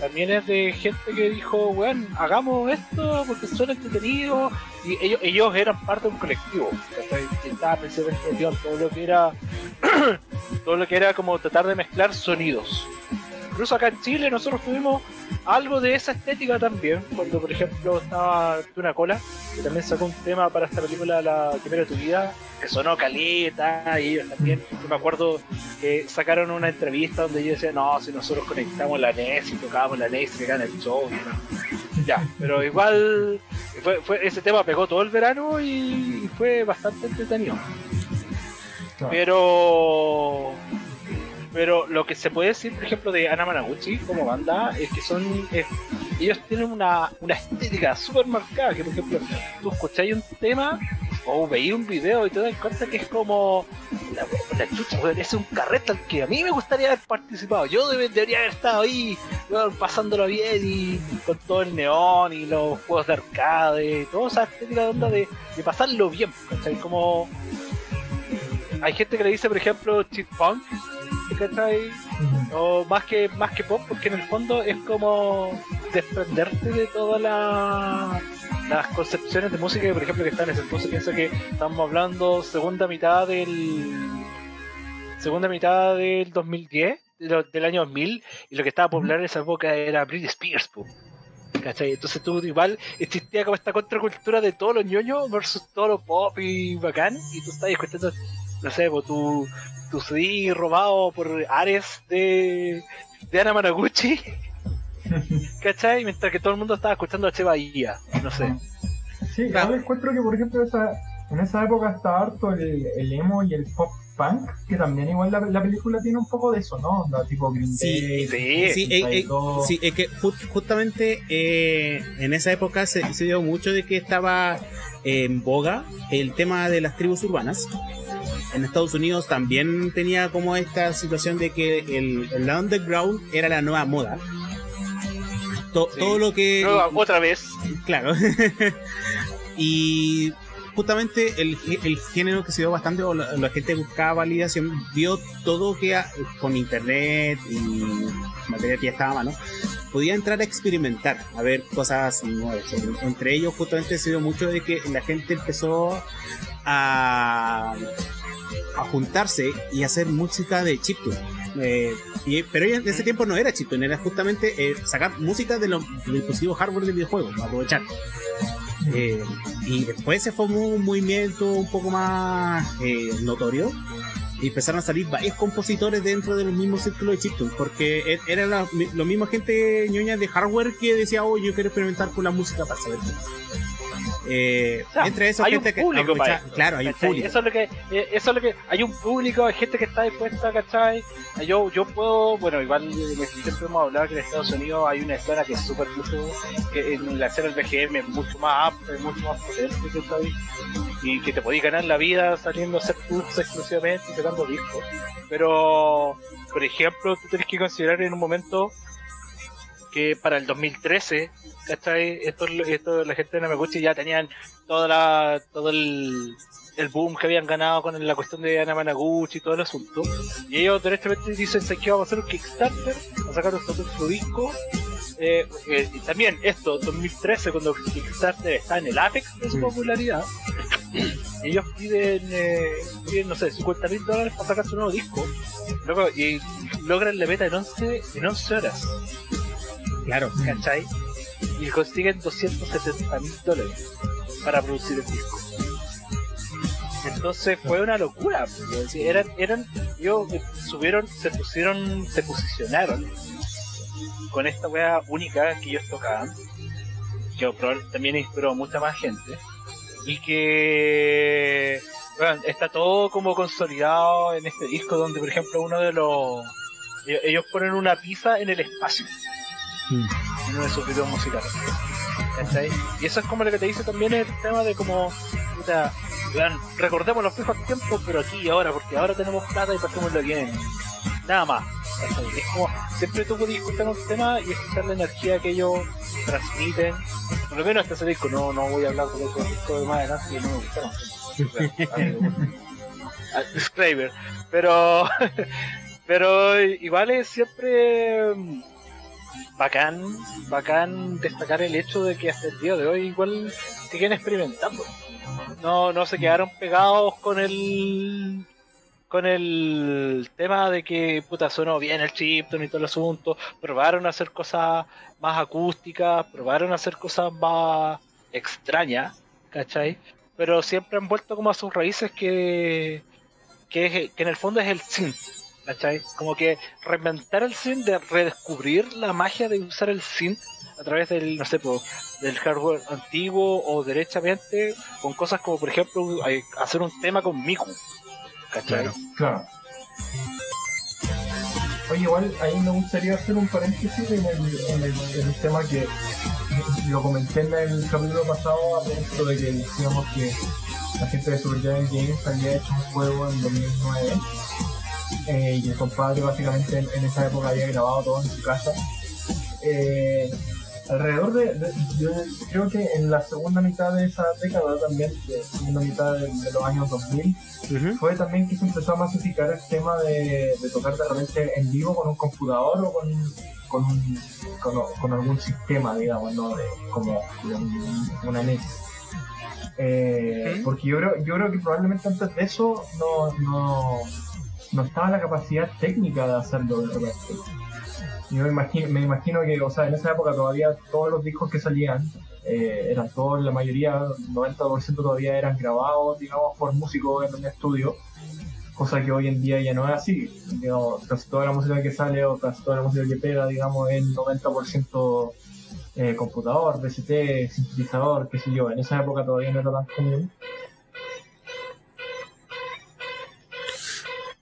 también es de gente que dijo, bueno, hagamos esto porque son entretenidos y ellos, ellos eran parte de un colectivo, que estaba precisamente todo lo que era todo lo que era como tratar de mezclar sonidos. Incluso acá en Chile nosotros tuvimos algo de esa estética también, cuando por ejemplo estaba Tuna Cola, que también sacó un tema para esta película La Primera de tu vida, que sonó caleta, y ellos también, yo me acuerdo que sacaron una entrevista donde ellos decían, no, si nosotros conectamos la NES y tocábamos la NES y gana el show, ya, pero igual fue, fue, ese tema pegó todo el verano y fue bastante entretenido. Claro. Pero pero lo que se puede decir, por ejemplo, de Ana Managuchi como banda es que son. ellos tienen una, una estética súper marcada. Que, por ejemplo, tú escucháis un tema o veis un video y te das cuenta que es como. La, la chucha, es un carrete al que a mí me gustaría haber participado. Yo debe- debería haber estado ahí, pasándolo bien y con todo el neón y los juegos de arcade, toda esa estética de onda de, de pasarlo bien, ¿cachai? Como. Hay gente que le dice, por ejemplo, cheat punk, ¿cachai? O más que más que pop porque en el fondo es como desprenderte de todas la- las concepciones de música que por ejemplo que están en ese entonces piensa que estamos hablando segunda mitad del segunda mitad del 2010 de lo- del año 2000 y lo que estaba popular en esa época era Britney Spears po. ¿Cachai? Entonces tú igual existía como esta contracultura de todos los ñoños versus todo lo pop y bacán y tú estás escuchando no sé, po, tu, tu CD robado por Ares de, de Ana Managuchi, ¿cachai? Mientras que todo el mundo estaba escuchando a Che Bahía, no sé. Sí, Claro. yo encuentro que, por ejemplo, esa, en esa época estaba harto el, el emo y el pop punk, que también igual la, la película tiene un poco de eso, ¿no? Onda, tipo Green Sí, Day, sí. Sí, eh, eh, sí, es que ju- justamente eh, en esa época se, se dio mucho de que estaba en boga el tema de las tribus urbanas. En Estados Unidos también tenía como esta situación de que el, el underground era la nueva moda. To- Sí. Todo lo que... Nueva- otra vez, Claro. y justamente el, el género que se dio bastante, o la, la gente buscaba validación, vio todo que a- con internet y material que ya estaba a mano, podía entrar a experimentar, a ver cosas nuevas. Entre ellos justamente se dio mucho de que la gente empezó a, a juntarse y hacer música de chiptune. Eh, y- pero en ese tiempo no era chiptune, era justamente eh, sacar música de los dispositivos hardware del videojuego, aprovechar. Eh, y después se formó un movimiento un poco más eh, notorio y empezaron a salir varios compositores dentro de los mismos círculos de chiptune porque e- era la, lo mismo gente ñoña de hardware que decía oh yo quiero experimentar con la música para saber eh, O sea, entre esos hay un gente que público aprovecha- para eso, claro hay un público Eso es lo que, eh, eso es lo que, hay un público, hay gente que está dispuesta, ¿cachai? Yo, yo puedo, bueno, igual eh, siempre hemos hablado que en Estados Unidos hay una escena que es súper mucho, que en la escena del BGM es mucho más es mucho más potente, ¿cachai? Y que te podéis ganar la vida saliendo a hacer tours exclusivamente y sacando discos. Pero, por ejemplo, tú tienes que considerar en un momento que para el 2013, ¿cachai? Esto, esto, la gente de Namaguchi ya tenían toda la, todo el, el boom que habían ganado con la cuestión de Ana Managuchi y todo el asunto. Y ellos directamente dicen "¿Sabes qué? vamos a hacer un Kickstarter, a sacar nuestro su disco. Eh, eh, y también esto, 2013, cuando Kickstarter está en el apex de su Sí. popularidad, ellos piden, eh, piden, no sé, 50 mil dólares para sacar su nuevo disco. Y logran la meta en 11, en 11 horas. Claro ¿cachai? Y consiguen 270 mil dólares para producir el disco. Entonces fue una locura. Eran, eran, ellos eh, subieron, se pusieron, se posicionaron con esta wea única que ellos tocaban, que también inspiró a mucha más gente, y que está todo como consolidado en este disco donde por ejemplo uno de los ellos ponen una pizza en el espacio Mm. en uno de sus videos musicales. ¿Cachai? Y eso es como lo que te dice también el tema de como, puta, recordemos los viejos tiempos, pero aquí y ahora, porque ahora tenemos plata y pasémoslo bien. Nada más. ¿cachai? Es como, siempre tú puedes escuchar un tema y escuchar la energía que ellos transmiten. Por lo menos hasta ese disco, no, no voy a hablar de otro disco de más adelante que no me gustaron. Ah, Disclaimer. Pero, pero igual es siempre bacán, bacán destacar el hecho de que hasta el día de hoy igual siguen experimentando. No, no se quedaron pegados con el con el tema de que puta sonó bien el chipton y todo el asunto, probaron a hacer cosas más acústicas, probaron a hacer cosas más extrañas, ¿cachai? Pero siempre han vuelto como a sus raíces que, que, que en el fondo es el synth, ¿cachai? Como que reinventar el synth, de redescubrir la magia de usar el synth a través del, no sé, del hardware antiguo o derechamente con cosas como, por ejemplo, hacer un tema con Miku, ¿cachai? Claro. Oye, igual ahí me gustaría hacer un paréntesis en el, en el, tema que lo comenté en el capítulo pasado a propósito de que decíamos que la gente de Supergiant Games había hecho un juego en 2009 eh, y el compadre básicamente en, en esa época había grabado todo en su casa. Eh, alrededor de, de- yo creo que en la segunda mitad de esa década también, de segunda mitad de, de los años 2000, Ujú. fue también que se empezó a masificar el tema de, de tocar de repente en vivo con un computador o con, con, un- con, con algún sistema, digamos, ¿no? De, como un- una NES. Eh. Porque yo creo, yo creo que probablemente antes de eso no, no, no estaba la capacidad técnica de hacerlo de repente. Yo me imagino, que, o sea, en esa época todavía todos los discos que salían eh, eran todos, la mayoría, 90% todavía eran grabados, digamos, por músicos en un estudio, cosa que hoy en día ya no es así. Digamos, casi toda la música que sale o casi toda la música que pega, digamos, es 90% eh, computador, DCT, sintetizador, qué sé yo. En esa época todavía no era tan común.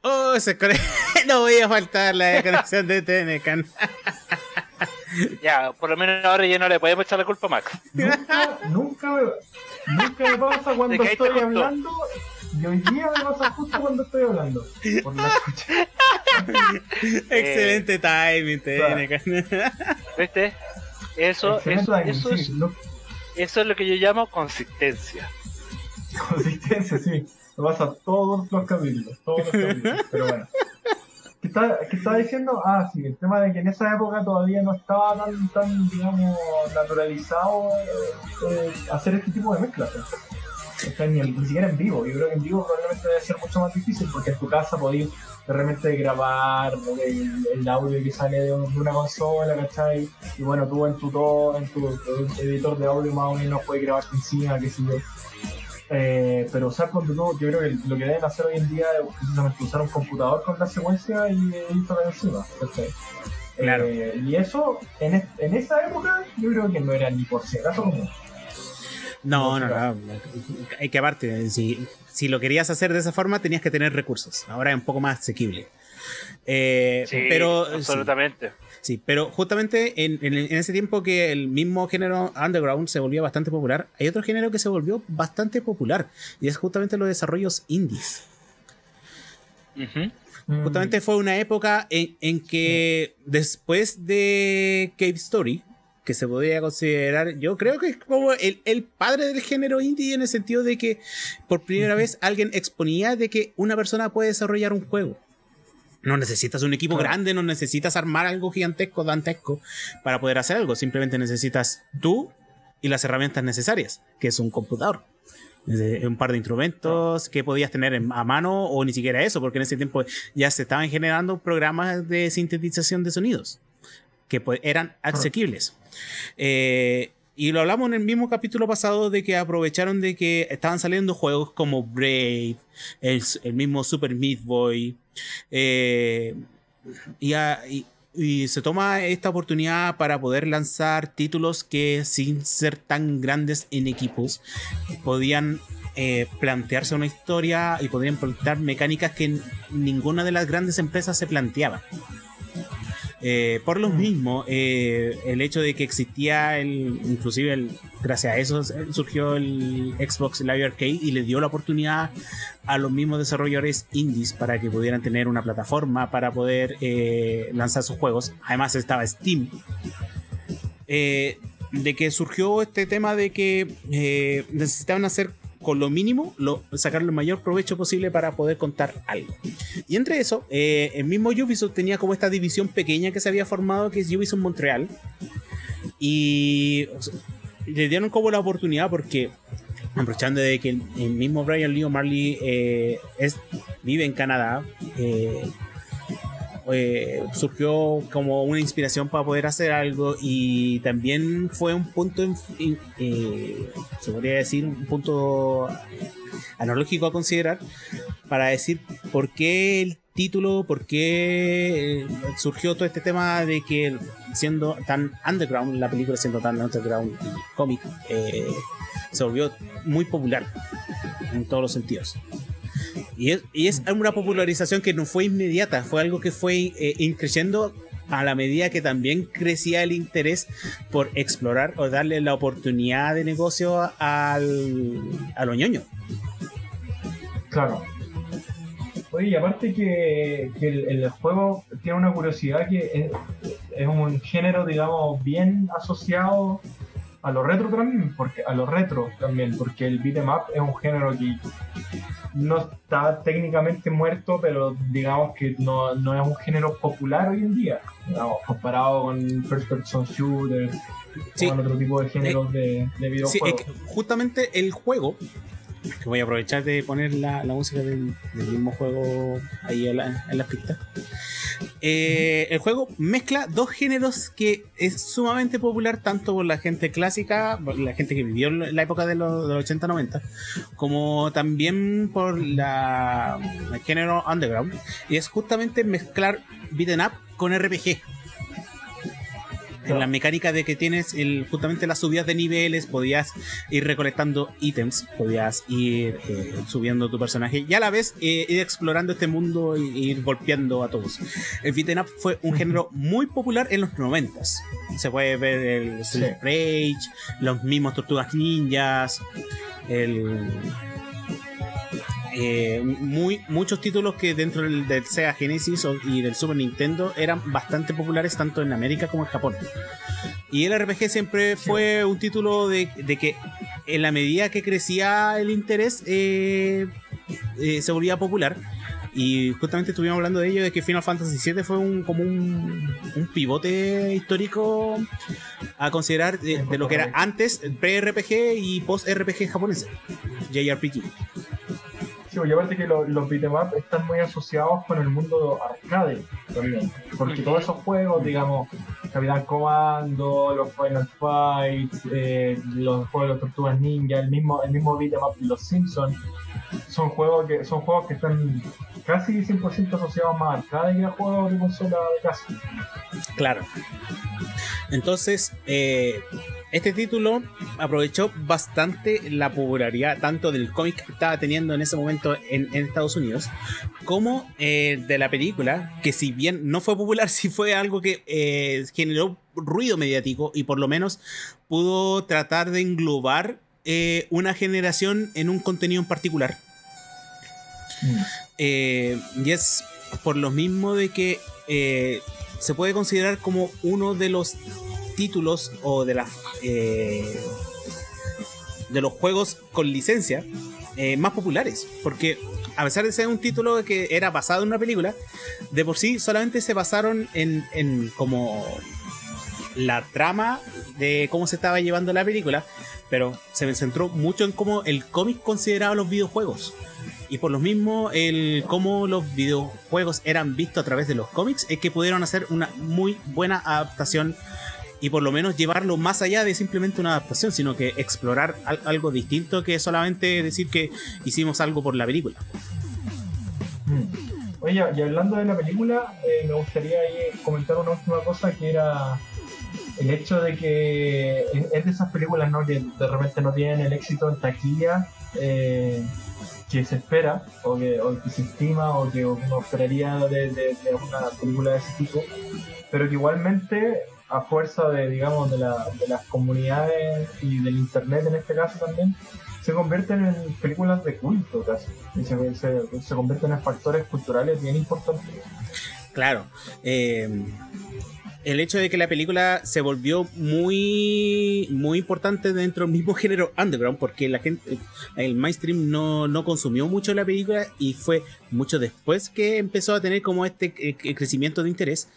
Oh, se. No voy a faltar la conexión de Tenecan. Ya, por lo menos ahora ya no le podemos echar la culpa a Max. Nunca, nunca me, nunca me pasa cuando estoy justo. hablando y hoy día me pasa justo cuando estoy hablando. Por la. Excelente timing, Tenecan. ¿Viste? Eso, eso, timing, eso, sí, es, no- eso es lo que yo llamo consistencia. Consistencia, sí. Me pasa todos los capítulos, todos los capítulos. Pero bueno. ¿Qué estaba diciendo? Ah, sí, el tema de que en esa época todavía no estaba tan, tan digamos, naturalizado eh, hacer este tipo de mezclas. O sea, ni, ni siquiera en vivo. Yo creo que en vivo probablemente debe ser mucho más difícil porque en tu casa podías de repente grabar el, el audio que sale de, un- de una consola, ¿cachai? Y bueno, tú en tu, en tu, tu editor de audio más o menos puedes grabar encima, qué sé yo. Eh, pero usar yo creo que lo que deben hacer hoy en día es precisamente usar un computador con la secuencia y editar encima. ¿cachai? Claro. Eh, y eso, en, es- en esa época, yo creo que no era ni por si acaso común. No, no, no. Hay que aparte, si, si lo querías hacer de esa forma, tenías que tener recursos. Ahora es un poco más asequible. Eh, Sí, pero absolutamente. sí, pero justamente en, en- en ese tiempo que el mismo género underground se volvió bastante popular, hay otro género que se volvió bastante popular y es justamente los desarrollos indies. Justamente fue una época en, en que después de Cave Story, que se podría considerar, yo creo que es como el, el padre del género indie en el sentido de que por primera vez alguien exponía de que una persona puede desarrollar un juego. No necesitas un equipo Claro. grande, no necesitas armar algo gigantesco, dantesco para poder hacer algo. Simplemente necesitas tú y las herramientas necesarias, que es un computador. Desde Un par de instrumentos que podías tener en- a mano o ni siquiera eso, porque en ese tiempo ya se estaban generando programas de sintetización de sonidos que pues, eran asequibles. Eh, y lo hablamos en el mismo capítulo pasado de que aprovecharon de que estaban saliendo juegos como Brave, el, el mismo Super Meat Boy, eh, y, se toma esta oportunidad para poder lanzar títulos que sin ser tan grandes en equipos podían eh, plantearse una historia y podrían plantear mecánicas que ninguna de las grandes empresas se planteaba. Eh, por lo mismo, eh, el hecho de que existía el, inclusive el, gracias a eso surgió el Xbox Live Arcade y le dio la oportunidad a los mismos desarrolladores indies para que pudieran tener una plataforma para poder eh, lanzar sus juegos. Además estaba Steam. de que surgió este tema de que necesitaban hacer con lo mínimo, lo, sacar el mayor provecho posible para poder contar algo. Y entre eso, eh, el mismo Ubisoft tenía como esta división pequeña que se había formado, que es Ubisoft Montreal. Y le dieron como la oportunidad porque aprovechando de que el, mismo Brian Lee Marley eh, es, vive en Canadá, eh, eh, surgió como una inspiración para poder hacer algo y también fue un punto, eh, se podría decir, un punto analógico a considerar para decir por qué el título, por qué eh, surgió todo este tema de que siendo tan underground, la película siendo tan underground y cómic, se volvió muy popular en todos los sentidos. Y es, y es una popularización que no fue inmediata, fue algo que fue eh, a la medida que también crecía el interés por explorar o darle la oportunidad de negocio al, a los ñoños. Claro. Oye, y aparte que, el, juego tiene una curiosidad que es, es, un género, digamos, bien asociado a lo retro también, porque a lo retro también, porque el beat'em up es un género que no está técnicamente muerto, pero digamos que no, no es un género popular hoy en día, comparado con first person shooters, con otro tipo de géneros de, de, videojuegos. Sí, justamente el juego que voy a aprovechar de poner la, música del, mismo juego ahí en la, en pista. Eh, el juego mezcla dos géneros que es sumamente popular tanto por la gente clásica, por la gente que vivió la época de los, 80-90, como también por la, el género underground. Y es justamente mezclar beat'em up con RPG en la mecánica de que tienes el, justamente las subidas de niveles, podías ir recolectando ítems, podías ir eh, subiendo tu personaje y a la vez eh, ir explorando este mundo e ir golpeando a todos. El beat'em up fue un género muy popular en los 90 Se puede ver el Street Rage, los mismos Tortugas Ninjas, el eh, muy, muchos títulos que dentro del, Sega Genesis y del Super Nintendo eran bastante populares tanto en América como en Japón. Y el RPG siempre fue un título de, que en la medida que crecía el interés eh, eh, se volvía popular. Y justamente estuvimos hablando de ello, de que Final Fantasy VII fue un, como un, pivote histórico a considerar de, de lo que era antes pre-RPG y post-RPG japonés, JRPG. Sí, y aparte que los, los beat'em up están muy asociados con el mundo arcade también. Porque todos esos juegos, digamos, Capitán Comando, los Final Fights, eh, los juegos de los Tortugas Ninja, el mismo, el mismo beat'em up Los Simpsons, son juegos que son juegos que están casi 100% asociados más a arcade que a juegos de consola de casa. Claro. Entonces, eh, este título aprovechó bastante la popularidad tanto del cómic que estaba teniendo en ese momento en, Estados Unidos, como eh, de la película, que si bien no fue popular, sí fue algo que eh, generó ruido mediático y por lo menos pudo tratar de englobar eh, una generación en un contenido en particular. Mm. y es por lo mismo de que se puede considerar como uno de los títulos o de las eh, de los juegos con licencia eh, más populares. Porque a pesar de ser un título que era basado en una película, de por sí solamente se basaron en, en como la trama de cómo se estaba llevando la película, pero se me centró mucho en cómo el cómic consideraba los videojuegos. Y por lo mismo, el cómo los videojuegos eran vistos a través de los cómics, es que pudieron hacer una muy buena adaptación y por lo menos llevarlo más allá de simplemente una adaptación, sino que explorar algo distinto que solamente decir que hicimos algo por la película. Mm. Oye, y hablando de la película, eh, me gustaría comentar una última cosa que era el hecho de que es de esas películas ¿no? que de repente no tienen el éxito en taquilla. Eh, que se espera, o que, o que se estima, o que uno esperaría de, de una película de ese tipo, pero que igualmente a fuerza de, digamos, de, la, de las comunidades y del internet en este caso también, se convierten en películas de culto casi. Y se, se, se convierten en factores culturales bien importantes. Claro. Eh, el hecho de que la película se volvió muy muy importante dentro del mismo género underground porque la gente el mainstream no, no consumió mucho la película y fue mucho después que empezó a tener como este eh, crecimiento de interés.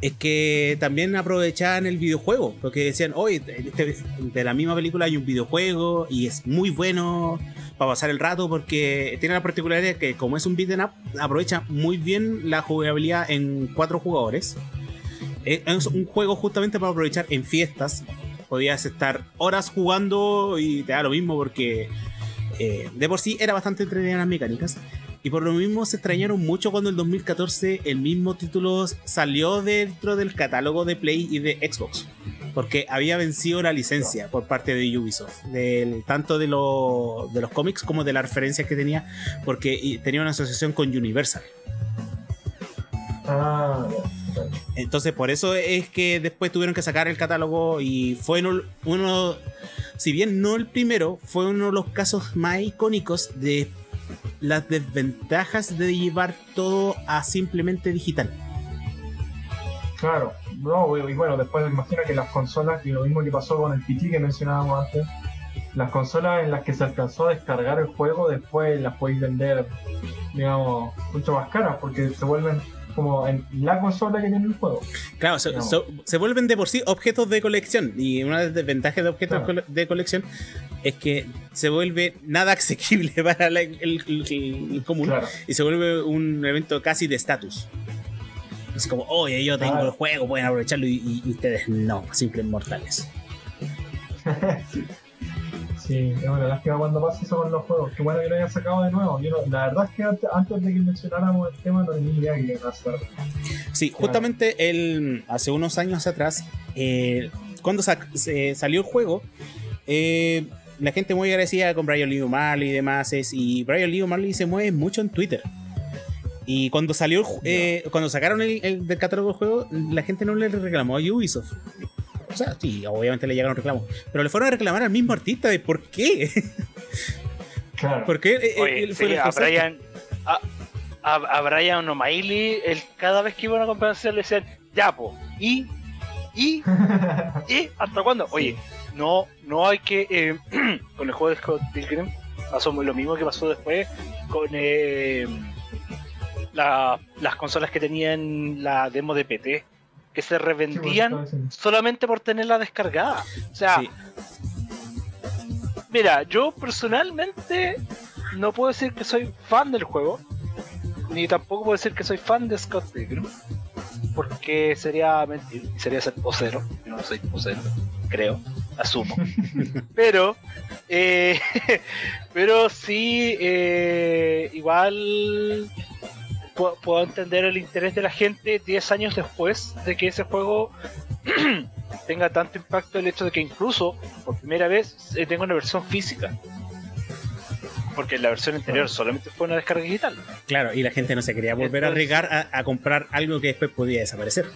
Es que también aprovechaban el videojuego porque decían hoy este, de la misma película hay un videojuego y es muy bueno para pasar el rato porque tiene la particularidad que como es un beat'em up aprovecha muy bien la jugabilidad en cuatro jugadores es un juego justamente para aprovechar en fiestas. Podías estar horas jugando y te da lo mismo porque eh, de por sí era bastante entretenida las mecánicas. Y por lo mismo se extrañaron mucho cuando en 2014 el mismo título salió dentro del catálogo de Play y de Xbox. Porque había vencido la licencia por parte de Ubisoft. Del, tanto de, de los cómics como de las referencias que tenía. Porque tenía una asociación con Universal. Ah, entonces, por eso es que después tuvieron que sacar el catálogo y fue uno, si bien no el primero, fue uno de los casos más icónicos de las desventajas de llevar todo a simplemente digital. Claro, no, y bueno, después imagina que las consolas, y lo mismo que pasó con el PT que mencionábamos antes, las consolas en las que se alcanzó a descargar el juego, después las podéis vender, digamos, mucho más caras, porque se vuelven como en la consola que tiene el juego. Claro, se, vuelven de por sí objetos de colección. Y una de las desventajas de objetos de colección es que se vuelve nada asequible para el, común y se vuelve un evento casi de estatus. Es como, oye, yo tengo el juego, pueden aprovecharlo y, y ustedes no, simples mortales. Sí, es una lástima cuando pasa eso con los juegos. Qué bueno que lo hayan sacado de nuevo. la verdad es que antes, de que mencionáramos el tema no tenía idea que iba a. Sí, justamente el, hace unos años atrás, eh, cuando salió el juego, eh, la gente muy agradecida con Brian Lee O'Malley y demás. y Brian Lee O'Malley se mueve mucho en Twitter. Y cuando salió, eh, cuando sacaron el, el, del catálogo del juego, la gente no le reclamó a Ubisoft. O sea, sí, obviamente le llegaron reclamos. Pero le fueron a reclamar al mismo artista de por qué. Claro. ¿Por qué él fue a Brian, a, a, Brian O'Malley, cada vez que iban a comprarse le decían, ya, po, y, y, y, ¿hasta cuándo? Oye, no, no hay que, eh, con el juego de Scott Pilgrim, pasó lo mismo que pasó después con eh, las consolas que tenían la demo de PT que se revendían solamente por tenerla descargada. O sea, mira, yo personalmente no puedo decir que soy fan del juego, ni tampoco puedo decir que soy fan de Scott Pilgrim, porque sería mentir, sería ser posero. Yo no soy posero, creo, asumo. pero, eh, pero sí, eh, igual puedo, entender el interés de la gente 10 años después de que ese juego tenga tanto impacto el hecho de que incluso por primera vez eh, tenga una versión física. Porque la versión anterior solamente fue una descarga digital. Claro, y la gente no se quería volver a arriesgar a, comprar algo que después podía desaparecer.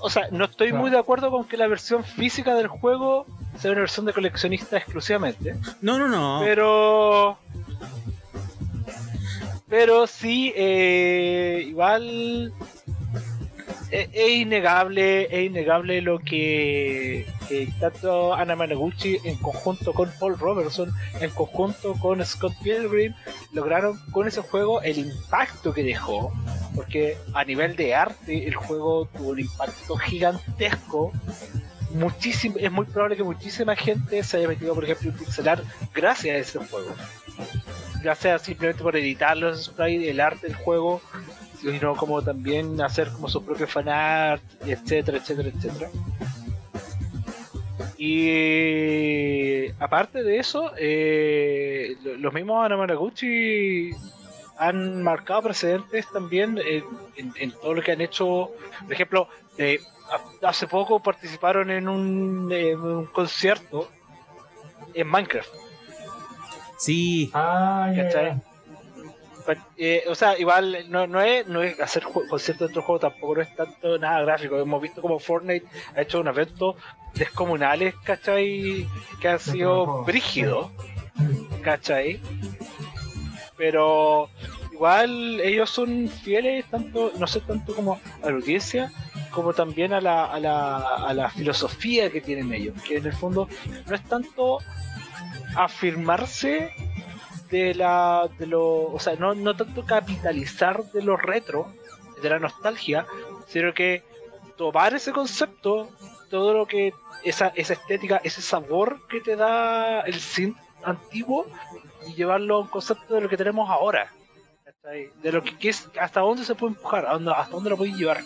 O sea, no estoy muy de acuerdo con que la versión física del juego sea una versión de coleccionista exclusivamente. No, no, no. Pero pero sí, eh, igual es, innegable, es innegable lo que tanto Ana Managuchi en conjunto con Paul Robertson, en conjunto con Scott Pilgrim, lograron con ese juego el impacto que dejó. Porque a nivel de arte el juego tuvo un impacto gigantesco muchísimo, es muy probable que muchísima gente se haya metido, por ejemplo, en pixelar gracias a ese juego ya sea simplemente por editar los sprites, el arte del juego, sino como también hacer como su propio fanart, etcétera, etcétera, etcétera. Y aparte de eso, eh, los mismos Anamanaguchi han marcado precedentes también en, todo lo que han hecho. Por ejemplo, eh, hace poco participaron en un, en un concierto en Minecraft Sí. Ah, ¿Cachai? eh, o sea, igual no, no es, no es hacer conciertos de otro juego, tampoco no es tanto nada gráfico. Hemos visto como Fortnite ha hecho un evento descomunales, ¿cachai? Que han sido brígidos. ¿cachai? Pero igual ellos son fieles tanto, no sé, tanto como a la audiencia, como también a la, a la, a la filosofía que tienen ellos, que en el fondo no es tanto afirmarse de la de lo o sea no, no tanto capitalizar de lo retro de la nostalgia sino que tomar ese concepto todo lo que esa, esa estética ese sabor que te da el synth antiguo y llevarlo a un concepto de lo que tenemos ahora de lo que, hasta dónde se puede empujar hasta dónde lo puedes llevar.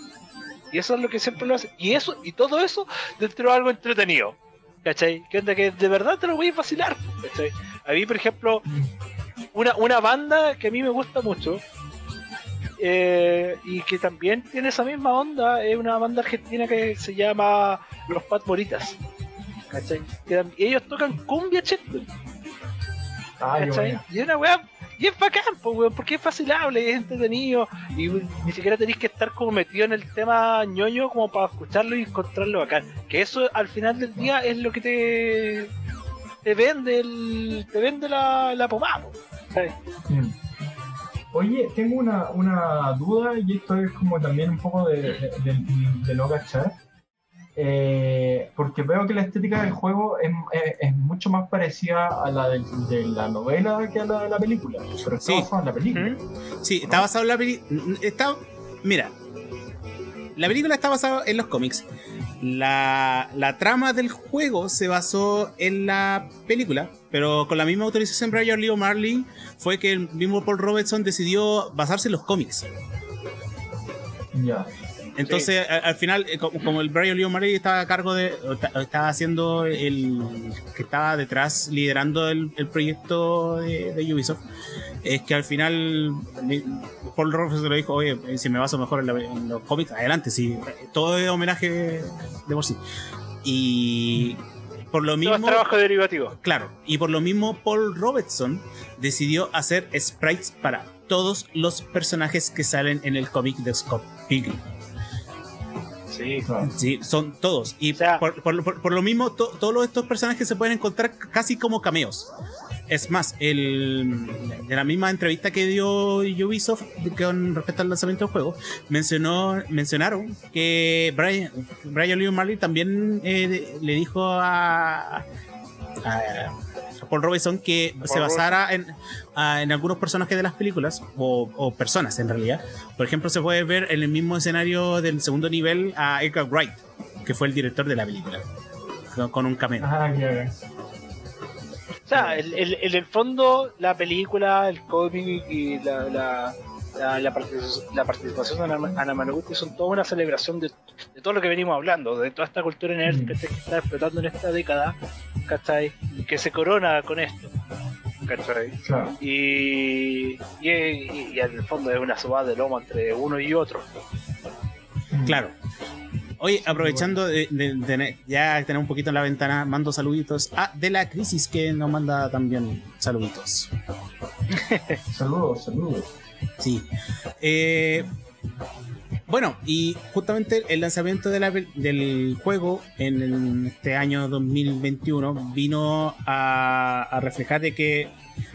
Y eso es lo que siempre lo hace. Y eso y todo eso dentro de algo entretenido ¿cachai? que onda que de verdad te lo voy a vacilar ¿cachai? a mí por ejemplo una, una banda que a mí me gusta mucho eh, y que también tiene esa misma onda es una banda argentina que se llama Los Pat Moritas ¿cachai? Que ellos tocan cumbia checkpoint Ah, y es una weá y es bacán po, weón, porque es facilable es entretenido y ni siquiera tenéis que estar como metido en el tema ñoño como para escucharlo y encontrarlo bacán que eso al final del día es lo que te te vende el te vende la, la pomada. Mm. Oye, tengo una, una duda y esto es como también un poco de, de, de- de no cachar. Eh, porque veo que la estética del juego es, es- es mucho más parecida a la de, la novela que a la de la película. Pero está Sí. basado en la película. ¿Mm? Sí, está basado en la película. Está. Mira. La película está basada en los cómics. La, la trama del juego se basó en la película, pero con la misma autorización de Brian Lee O'Malley fue que el mismo Paul Robertson decidió basarse en los cómics. Ya. Entonces, al final, eh, como, como el Brian Lee O'Malley estaba a cargo de. Estaba haciendo el. que estaba detrás, liderando el, el proyecto de, de Ubisoft. Es que al final. Paul Robertson le dijo: Oye, eh, si me baso mejor en, la- en los cómics, adelante, sí. Todo es homenaje de por sí. Y. Por lo mismo. trabajo derivativo Claro, y por lo mismo Paul Robertson decidió hacer sprites para todos los personajes que salen en el cómic de Scott Pilgrim. Sí Claro. Sí, son todos. Y O sea- por, por- por- por lo mismo, to- todos estos personajes se pueden encontrar casi como cameos. Es más, el, de la misma entrevista que dio Ubisoft con respecto al lanzamiento del juego, mencionó, mencionaron que Brian, Brian Lee O'Malley también eh, le dijo a, a Paul Robeson que se basara en, en algunos personajes de las películas o, o personas en realidad. Por ejemplo, se puede ver en el mismo escenario del segundo nivel a Edgar Wright, que fue el director de la película, con- un cameo. Ah. O sea, el- el- en el fondo, la película, el cómic y la, la, la, la partici- la participación de Ana, Ana Managuchi son toda una celebración de, de todo lo que venimos hablando, de toda esta cultura nerd que se está explotando en esta década, ¿cachai? Que se corona con esto, ¿cachai? Claro. Y, y, y- y en el fondo es una sobada de lomo entre uno y otro. Claro. Oye, aprovechando de, de- de ya tener un poquito en la ventana, mando saluditos a De la Crisis que nos manda también saluditos. Saludos, saludos. Sí. Eh, bueno, y justamente el lanzamiento del juego en este año 2021 vino a, a reflejar de que,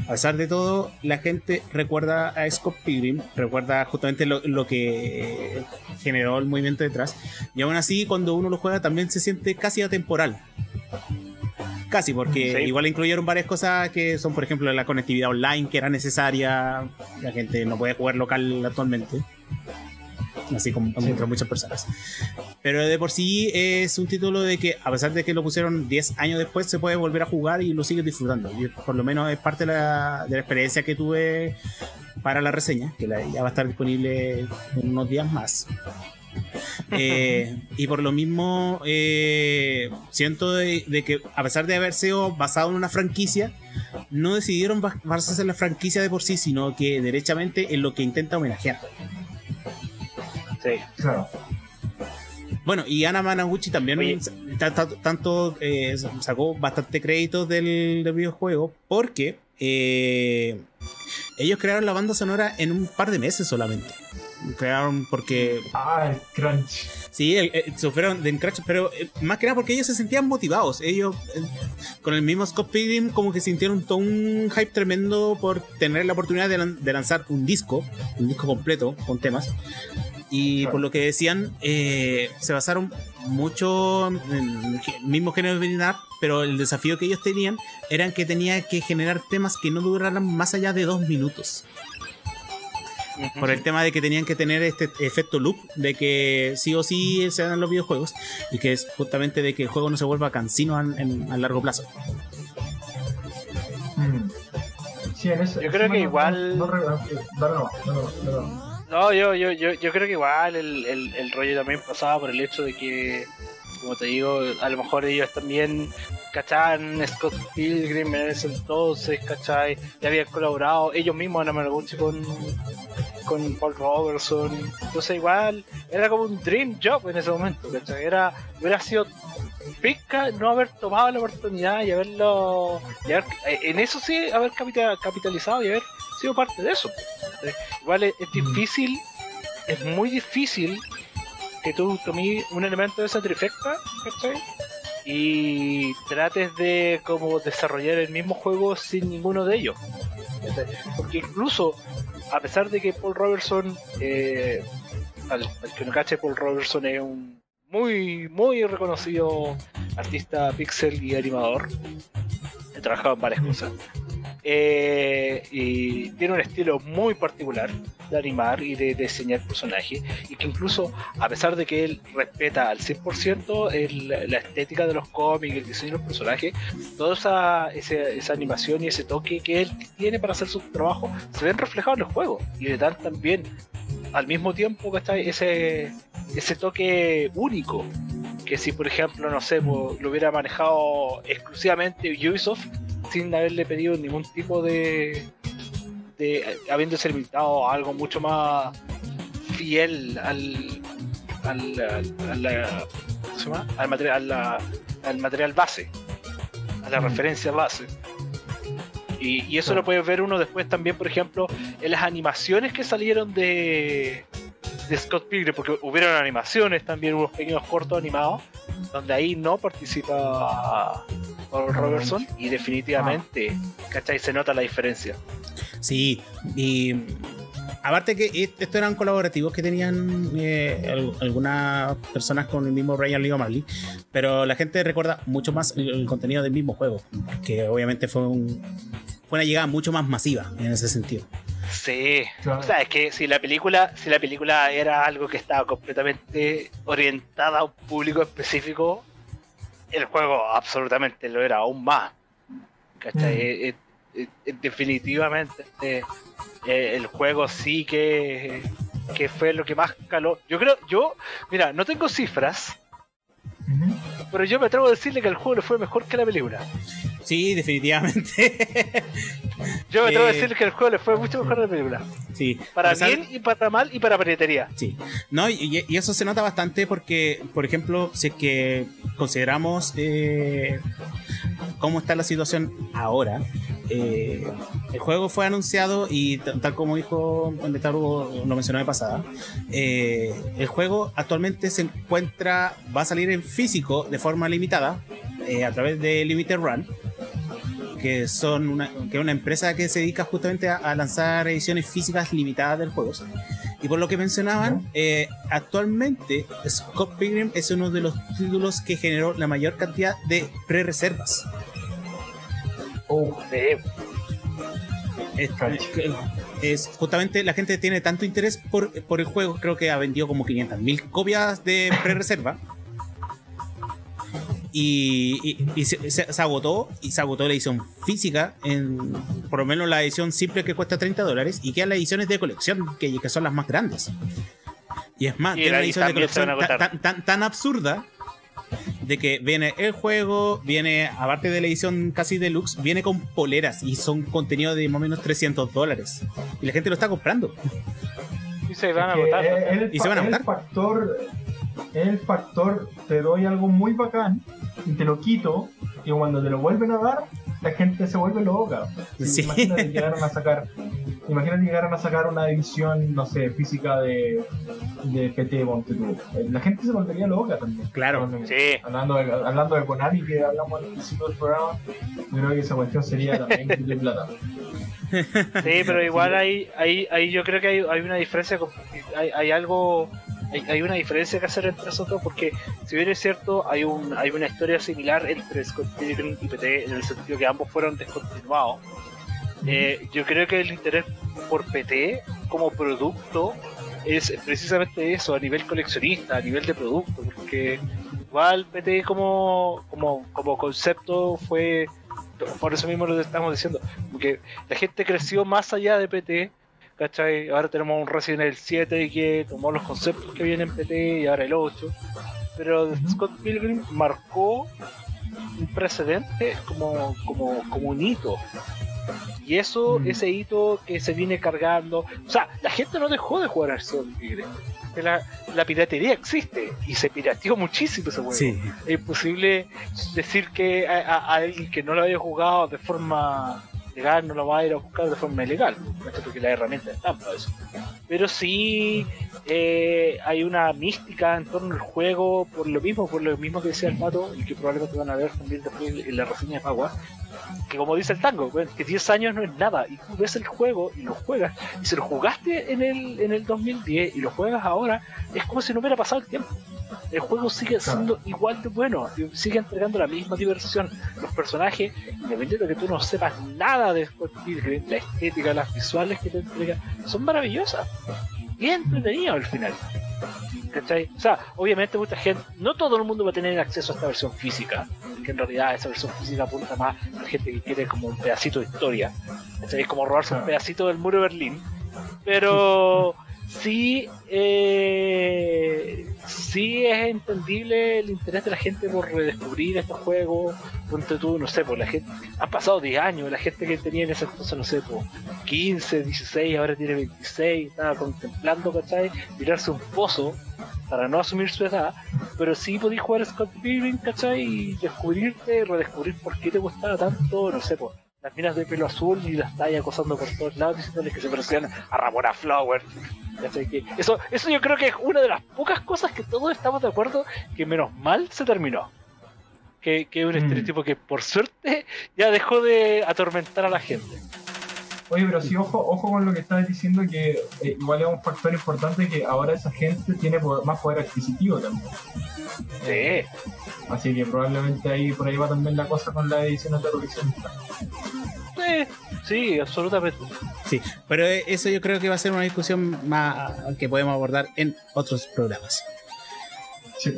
a pesar de todo, la gente recuerda a Scott Pilgrim, recuerda justamente lo, lo que generó el movimiento detrás, y aún así, cuando uno lo juega, también se siente casi atemporal. Casi, porque Sí. igual incluyeron varias cosas que son, por ejemplo, la conectividad online que era necesaria. La gente no puede jugar local actualmente. Así como Sí. entre muchas personas. Pero de por sí es un título de que, a pesar de que lo pusieron 10 años después, se puede volver a jugar y lo sigues disfrutando. Y por lo menos es parte de la, de la experiencia que tuve para la reseña, que la- ya va a estar disponible en unos días más. Eh, y por lo mismo, eh, siento de, de que a pesar de haber sido basado en una franquicia, no decidieron bas- basarse en la franquicia de por sí, sino que derechamente en lo que intenta homenajear. Sí. Claro. Bueno, y Ana Managuchi también tanto eh, sacó bastante créditos del, del videojuego porque eh, ellos crearon la banda sonora en un par de meses solamente. Crearon porque. Ah, el crunch. Sí, el, el- sufrieron de crunch, pero eh, más que nada porque ellos se sentían motivados. Ellos, eh, con el mismo Scott Pilgrim, como que sintieron todo un hype tremendo por tener la oportunidad de, lan- de lanzar un disco, un disco completo con temas. Y Claro. por lo que decían, eh, se basaron mucho en el mismo género de Up, pero el desafío que ellos tenían era que tenía que generar temas que no duraran más allá de dos minutos. Por el tema de que tenían que tener este efecto loop, de que sí o sí se dan los videojuegos, y que es justamente de que el juego no se vuelva cansino en- a largo plazo. Mm. Sí, en eso, Yo creo que igual- No, yo, yo, yo, yo creo que igual el, el, el rollo también pasaba por el hecho de que, como te digo, a lo mejor ellos también cachaban Scott Pilgrim en ese entonces, ¿cachai? Ya habían colaborado ellos mismos en Amarguchi con, con Paul Robertson. Entonces igual era como un dream job en ese momento, ¿cachai? Era, hubiera sido pesca no haber tomado la oportunidad y haberlo... y haber- eh, en eso sí, haber capita- capitalizado y haber sido parte de eso. ¿cachai? Igual es, es difícil, es muy difícil que tú tomes un elemento de esa trifecta, ¿cachai? Y trates de como desarrollar el mismo juego sin ninguno de ellos. Porque incluso, a pesar de que Paul Robertson, eh, al que no cache, Paul Robertson es un muy, muy reconocido artista pixel y animador. He trabajado en varias cosas. Eh, y tiene un estilo muy particular de animar y de diseñar personajes y que incluso a pesar de que él respeta al 100% el- la estética de los cómics, el diseño de los personajes, toda esa, ese- esa animación y ese toque que él tiene para hacer su trabajo se ven reflejados en los juegos y le dan también al mismo tiempo que está ese, ese toque único que si por ejemplo no sé lo hubiera manejado exclusivamente Ubisoft sin haberle pedido ningún tipo de de habiéndose limitado a algo mucho más fiel al al, al, a la- ¿cómo se llama? al material la- al material base a la Mm. referencia base y, y eso lo puede ver uno después también por ejemplo en las animaciones que salieron de de Scott Pilgrim porque hubieron animaciones también unos pequeños cortos animados donde ahí no participa Paul Robertson y definitivamente ¿cachai? se nota la diferencia Sí, y aparte que est- estos eran colaborativos que tenían eh, al- algunas personas con el mismo Brian Lee O'Malley, pero la gente recuerda mucho más el, el contenido del mismo juego, que obviamente fue, un, fue una llegada mucho más masiva en ese sentido. Sí, Claro. o sea, es que si la película, si la película era algo que estaba completamente orientada a un público específico, el juego absolutamente lo era aún más. ¿Cachai? Mm. Eh, definitivamente eh, el juego sí que, que fue lo que más caló. Yo creo, yo, mira, no tengo cifras, Pero yo me atrevo a decirle que el juego le fue mejor que la película. Sí, definitivamente. Yo me atrevo a Eh, decirle que el juego le fue mucho mejor que la película. sí. Para pesar- bien y para mal y para piratería. Sí, no, y, y eso se nota bastante porque, por ejemplo, si es que consideramos eh, cómo está la situación ahora, eh, el juego fue anunciado y tal como dijo Netaru, lo mencionó de pasada, eh, el juego actualmente se encuentra, va a salir en físico de forma limitada eh, a través de Limited Run que son una, que es una empresa que se dedica justamente a, a lanzar ediciones físicas limitadas del juego. Y por lo que mencionaban, eh, actualmente Scott Pilgrim es uno de los títulos que generó la mayor cantidad de pre-reservas. Oh, Es, es justamente la gente tiene tanto interés por, por el juego, creo que ha vendido como 500.000 copias de pre-reserva. Y, y- y se, se- agotó y se agotó la edición física en por lo menos la edición simple que cuesta 30 dólares y quedan las ediciones de colección que, que son las más grandes y es más Y tiene una edición de colección tan, tan- tan- absurda de que viene el juego, viene, aparte de la edición casi deluxe, viene con poleras y son contenido de más o menos 300 dólares. Y la gente lo está comprando. y se van a es- es el ¿Y se van a matar? el factor, el factor, te doy algo muy bacán y te lo quito porque cuando te lo vuelven a dar, la gente se vuelve loca. Sí. Imagínate que llegaran a sacar, imagínate que llegaran a sacar una edición, no sé, física de, de PT. La gente se volvería loca también. Claro. Sí. Hablando de, hablando de Konami, que hablamos al principio del programa, yo creo que esa cuestión sería también de plata. Sí, pero igual hay, hay, hay yo creo que hay, hay una diferencia, hay, hay algo, hay, una diferencia que hacer entre esos dos, porque si bien es cierto, hay un, una historia similar entre Scott Pilgrim y PT, en el sentido que ambos fueron descontinuados. Eh, yo creo que el interés por PT como producto es precisamente eso, a nivel coleccionista, a nivel de producto, porque igual PT como, como, como concepto fue, por eso mismo lo estamos diciendo, porque la gente creció más allá de PT, ¿cachai? Ahora tenemos un Resident Evil 7 que tomó los conceptos que vienen en PT y ahora el 8, pero Scott Pilgrim marcó un precedente como, como, como un hito. Y eso, Mm. ese hito que se viene cargando. O sea, la gente no dejó de jugar al Scott Pilgrim. Que La, la piratería existe y se pirateó muchísimo ese juego. Sí. Es imposible decir que a, a- a alguien que no lo haya jugado de forma no lo va a ir a buscar de forma ilegal, porque las herramientas están para eso. Pero sí eh, hay una mística en torno al juego por lo mismo, por lo mismo que decía el pato y que probablemente van a ver también después en la reseña de Pagua, que como dice el tango, que 10 años no es nada y tú ves el juego y lo juegas y si lo jugaste en el, en el 2010 y lo juegas ahora, es como si no hubiera pasado el tiempo. El juego sigue siendo igual de bueno, sigue entregando la misma diversión. Los personajes, independientemente de que tú no sepas nada de Scott Pilgrim, la estética, las visuales que te entrega, son maravillosas. Y es entretenido al final. ¿Cachai? O sea, obviamente mucha gente, no todo el mundo va a tener acceso a esta versión física, que en realidad esa versión física apunta más a la gente que quiere como un pedacito de historia. ¿Cachai? Es como robarse un Claro. pedacito del muro de Berlín. Pero sí, eh, sí es entendible el interés de la gente por redescubrir estos juegos. Ponte tú, no sé, por la gente. Han pasado 10 años, la gente que tenía en ese entonces, no sé, por 15, 16, ahora tiene 26, estaba contemplando, ¿cachai? Tirarse un pozo para no asumir su edad, pero sí podías jugar a Scott Pilgrim, ¿cachai? Y descubrirte, redescubrir por qué te gustaba tanto, no sé, por las minas de pelo azul y las tallas acosando por todos lados diciéndoles que se parecían a Ramona Flower. eso, eso yo creo que es una de las pocas cosas que todos estamos de acuerdo que menos mal se terminó. Que, que es un Mm. estereotipo que por suerte ya dejó de atormentar a la gente. Oye, pero sí, ojo, ojo con lo que estabas diciendo, que eh, igual es un factor importante que ahora esa gente tiene poder- más poder adquisitivo también. Sí. Así que probablemente ahí por ahí va también la cosa con las ediciones de coleccionista. Sí, sí, absolutamente. Sí, pero eh, eso yo creo que va a ser una discusión más que podemos abordar en otros programas. Sí.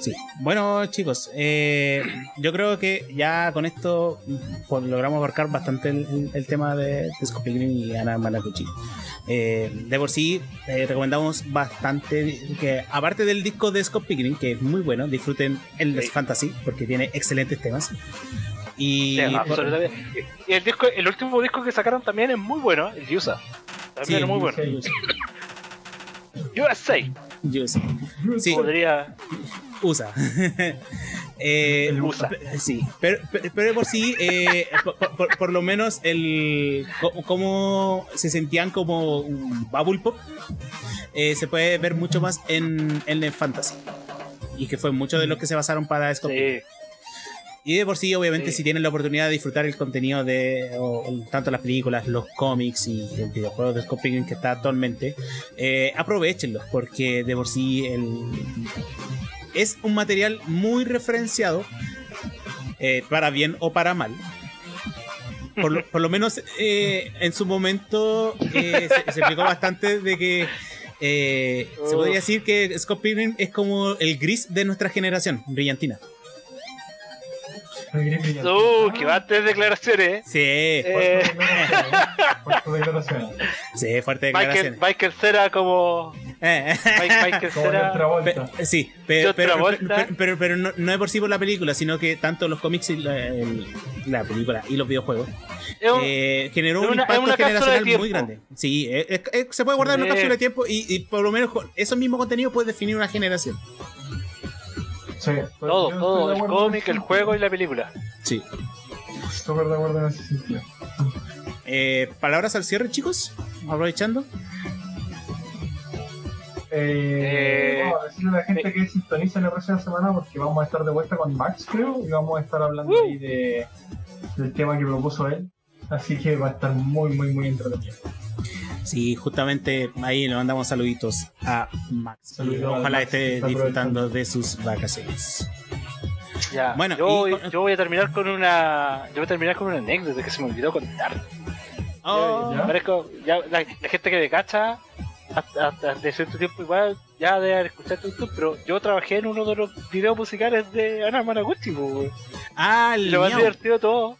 Sí. Bueno, chicos, eh, yo creo que ya con esto pues, logramos abarcar bastante el, tema de, de Scott Pilgrim y Ana Manakuchi. Eh, de por sí, eh, recomendamos bastante que, aparte del disco de Scott Pilgrim, que es muy bueno, disfruten el Sí. Fantasy, porque tiene excelentes temas. Y Sí, absolutamente. Y el, disco, el último disco que sacaron también es muy bueno, el Yusa. También Sí, es muy bueno. USA yo sé. Sí. podría. USA. Eh, El USA. Sí, pero, pero, por sí, eh, por, por- por lo menos el cómo se sentían como un bubble pop eh, se puede ver mucho más en, en el fantasy. Y que fue mucho de lo que se basaron para esto. Sí, Y de por sí, obviamente, Sí. si tienen la oportunidad de disfrutar el contenido de o- tanto las películas, los cómics y el videojuego de Scott Pilgrim que está actualmente, eh, aprovechenlos porque de por sí el, es un material muy referenciado, eh, para bien o para mal. Por lo, por lo menos eh, en su momento eh, se, se explicó bastante de que eh, se podría decir que Scott Pilgrim es como el gris de nuestra generación, brillantina. El gris brillante. Uh, que bastantes declaraciones, ¿eh? Sí, Eh, Fuertes declaraciones. sí, fuerte declaración. Michael Cera como. Eh, Mike- Michael Como Cera. pe- sí, pero, pero, no, no es por sí por la película, sino que tanto los cómics y la, el- la película y los videojuegos un- eh, generó un una- impacto generacional muy grande. Sí, eh, es- es- se puede guardar en una cápsula de tiempo y, y por lo menos con esos mismos contenidos puede definir una generación. Sí, Todo, todo, el cómic, el juego y la película. Sí. Súper de acuerdo en ese sentido. Eh, Palabras al cierre, chicos. Aprovechando. Eh, Eh, vamos a decirle a la gente que sintoniza la próxima semana porque vamos a estar de vuelta con Max, creo, y vamos a estar hablando Uh. ahí de, del tema que propuso él. Así que va a estar muy, muy, muy entretenido. Sí, justamente ahí le mandamos saluditos a Max. Ojalá Max, esté disfrutando de sus vacaciones. Ya. Bueno, yo, y yo voy a terminar con una. Yo voy a terminar con una anécdota que se me olvidó contar. Oh, ¿Ya? Parezco, ya, la, la gente que me cacha, hasta, hasta de cierto tiempo igual, ya de haber escuchado esto, pero yo trabajé en uno de los videos musicales de Ana Managuchi, pues. Ah, el lo más divertido todo,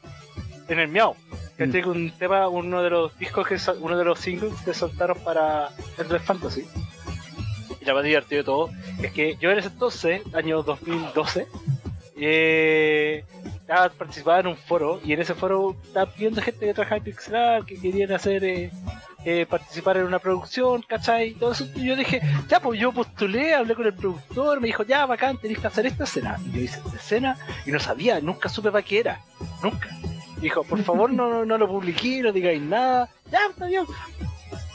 en el Miau. Que Mm. tengo un tema, uno de los discos que uno de los singles que soltaron para Endless Fantasy. Y lo más divertido de todo es que yo en ese entonces, año 2012, eh, estaba participaba en un foro y en ese foro estaba pidiendo gente que trabajaba en Pixelar, que querían hacer eh, eh, participar en una producción, ¿cachai? Y todo eso. Y yo dije, ya, pues yo postulé, hablé con el productor, me dijo, ya, bacán, tenés que hacer esta escena. Y yo hice esta escena y no sabía, nunca supe para qué era, nunca. Dijo, por favor, no, no, no lo publiqué, no digáis nada, ya, está bien.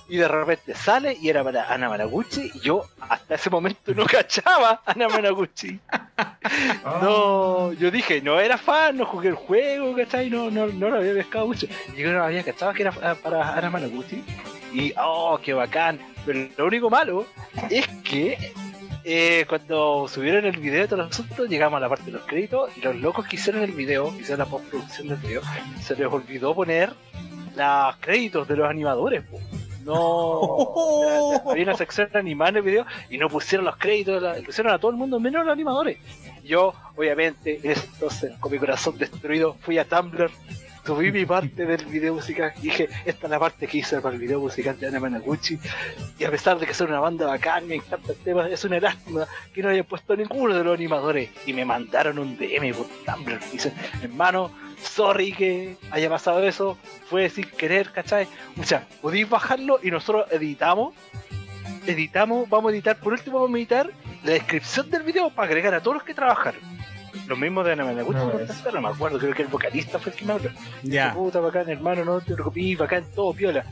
Y de repente sale y era para Ana Managuchi y yo hasta ese momento no cachaba a Ana Managuchi. Ah, No, yo dije, no era fan, no jugué el juego, ¿cachai? No, no, no lo había pescado mucho. Y yo no había cachado que era para Ana Managuchi. Y, oh, qué bacán. Pero lo único malo es que eh, cuando subieron el video de todo el asunto, llegamos a la parte de los créditos y los locos que hicieron el video, que hicieron la postproducción del video, se les olvidó poner los créditos de los animadores. po. No, había una sección animada en el video y no pusieron los créditos, la- pusieron a todo el mundo menos a los animadores. Yo, obviamente, en ese entonces, con mi corazón destruido, fui a Tumblr, subí mi parte del video musical y dije, esta es la parte que hice para el video musical de Ana Managuchi. Y a pesar de que son una banda bacán, me encanta el tema, es una lástima que no hayan puesto ninguno de los animadores. Y me mandaron un DM por Tumblr. Y dicen, hermano, sorry que haya pasado eso, fue sin querer, ¿cachai? O sea, podéis bajarlo y nosotros editamos. Editamos, vamos a editar, por último vamos a editar la descripción del video para agregar a todos los que trabajaron. Los mismos de Ana Managuchi, No, no, no me acuerdo, creo que el vocalista fue el que me habló. Ya. Puta, bacán, hermano, no te preocupes, bacán, todo piola.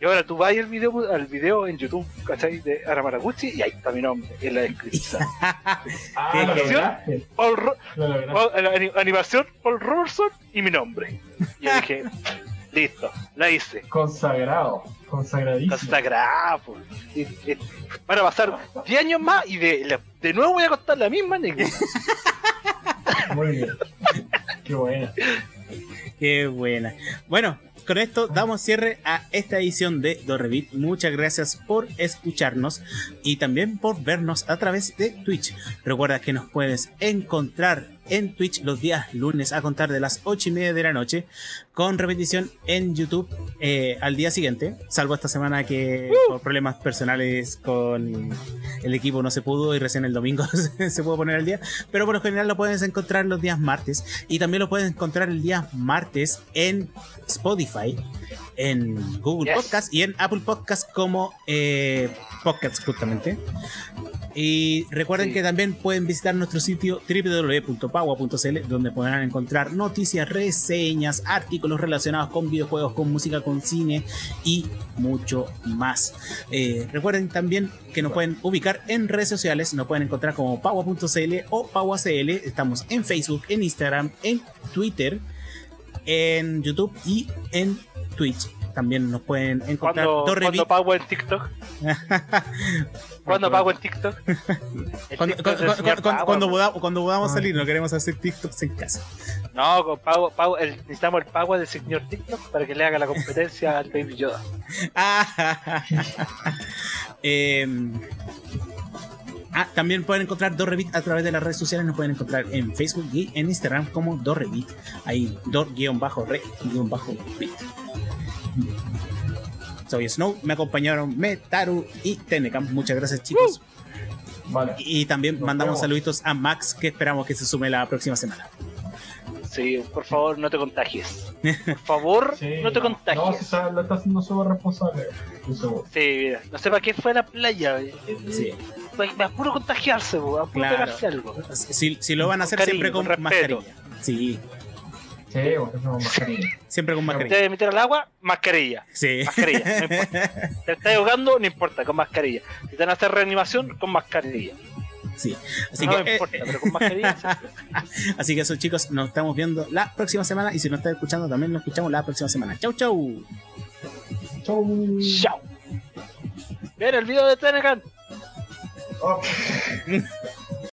Y ahora tú vas al video, al video en YouTube, ¿cachai? De Ana Managuchi y ahí está mi nombre, en la descripción. ah, ¿Qué- lo lograste, Paul Ro- lo. Paul- ani- animación, Paul Robertson y mi nombre. Y yo dije, listo, la hice. Consagrado, consagradísimo. Consagrado. pues. Van a pasar 10 años más y de, de nuevo voy a contar la misma anécdota. Muy. Qué buena. Qué buena. Bueno, con esto damos cierre a esta edición de Dorrevit. Muchas gracias por escucharnos y también por vernos a través de Twitch. Recuerda que nos puedes encontrar en Twitch los días lunes a contar de las 8 y media de la noche con repetición en YouTube eh, al día siguiente, salvo esta semana que por problemas personales con el equipo no se pudo y recién el domingo se pudo poner al día, pero por lo general lo puedes encontrar los días martes y también lo puedes encontrar el día martes en Spotify, en Google Yes. Podcast y en Apple Podcast como eh, podcast justamente. Y recuerden Sí. que también pueden visitar nuestro sitio www.pagua.cl donde podrán encontrar noticias, reseñas, artículos relacionados con videojuegos, con música, con cine y mucho más. Eh, recuerden también que nos pueden ubicar en redes sociales, nos pueden encontrar como pagua.cl o paguacl. Estamos en Facebook, en Instagram, en Twitter, en YouTube y en Twitch. También nos pueden encontrar Cuando, Torrevit- cuando pago en TikTok. Cuando pago en TikTok. El Cuando, TikTok cuando, podamos Ay. salir, no queremos hacer TikToks en casa. No, con pago, pago, el- necesitamos el pago del señor TikTok para que le haga la competencia al Baby Yoda. Ah, Em, ah, también pueden encontrar Dorrevit a través de las redes sociales. Nos pueden encontrar en Facebook y en Instagram como Dorrevit. Ahí, Dor-Re-Bit. Soy Snow, me acompañaron Metaru y Tenecam. Muchas gracias, chicos. Vale. Y también Nos mandamos vemos. saluditos a Max, que esperamos que se sume la próxima semana. Sí, por favor, no te contagies. Por favor, Sí, no te No, si contagies. está, lo está haciendo súper responsable. Sí, mira, no sé para qué fue a la playa. Sí. va a puro contagiarse, a puro Claro. pegarse algo. Si, si lo van a hacer Con siempre con con mascarilla. Sí, Sí, porque somos mascarilla. siempre con mascarilla. Te meter al agua, mascarilla. Sí. Mascarilla, no importa. Te estás ahogando, no importa, con mascarilla. Si te van a hacer reanimación, con mascarilla. sí. Así no que, me eh, importa, eh, pero con mascarilla. siempre. así que eso, chicos, nos estamos viendo la próxima semana. Y si nos están escuchando, también nos escuchamos la próxima semana. Chau, chau. Chau. Chao. Ver el video de Tenecan. Oh.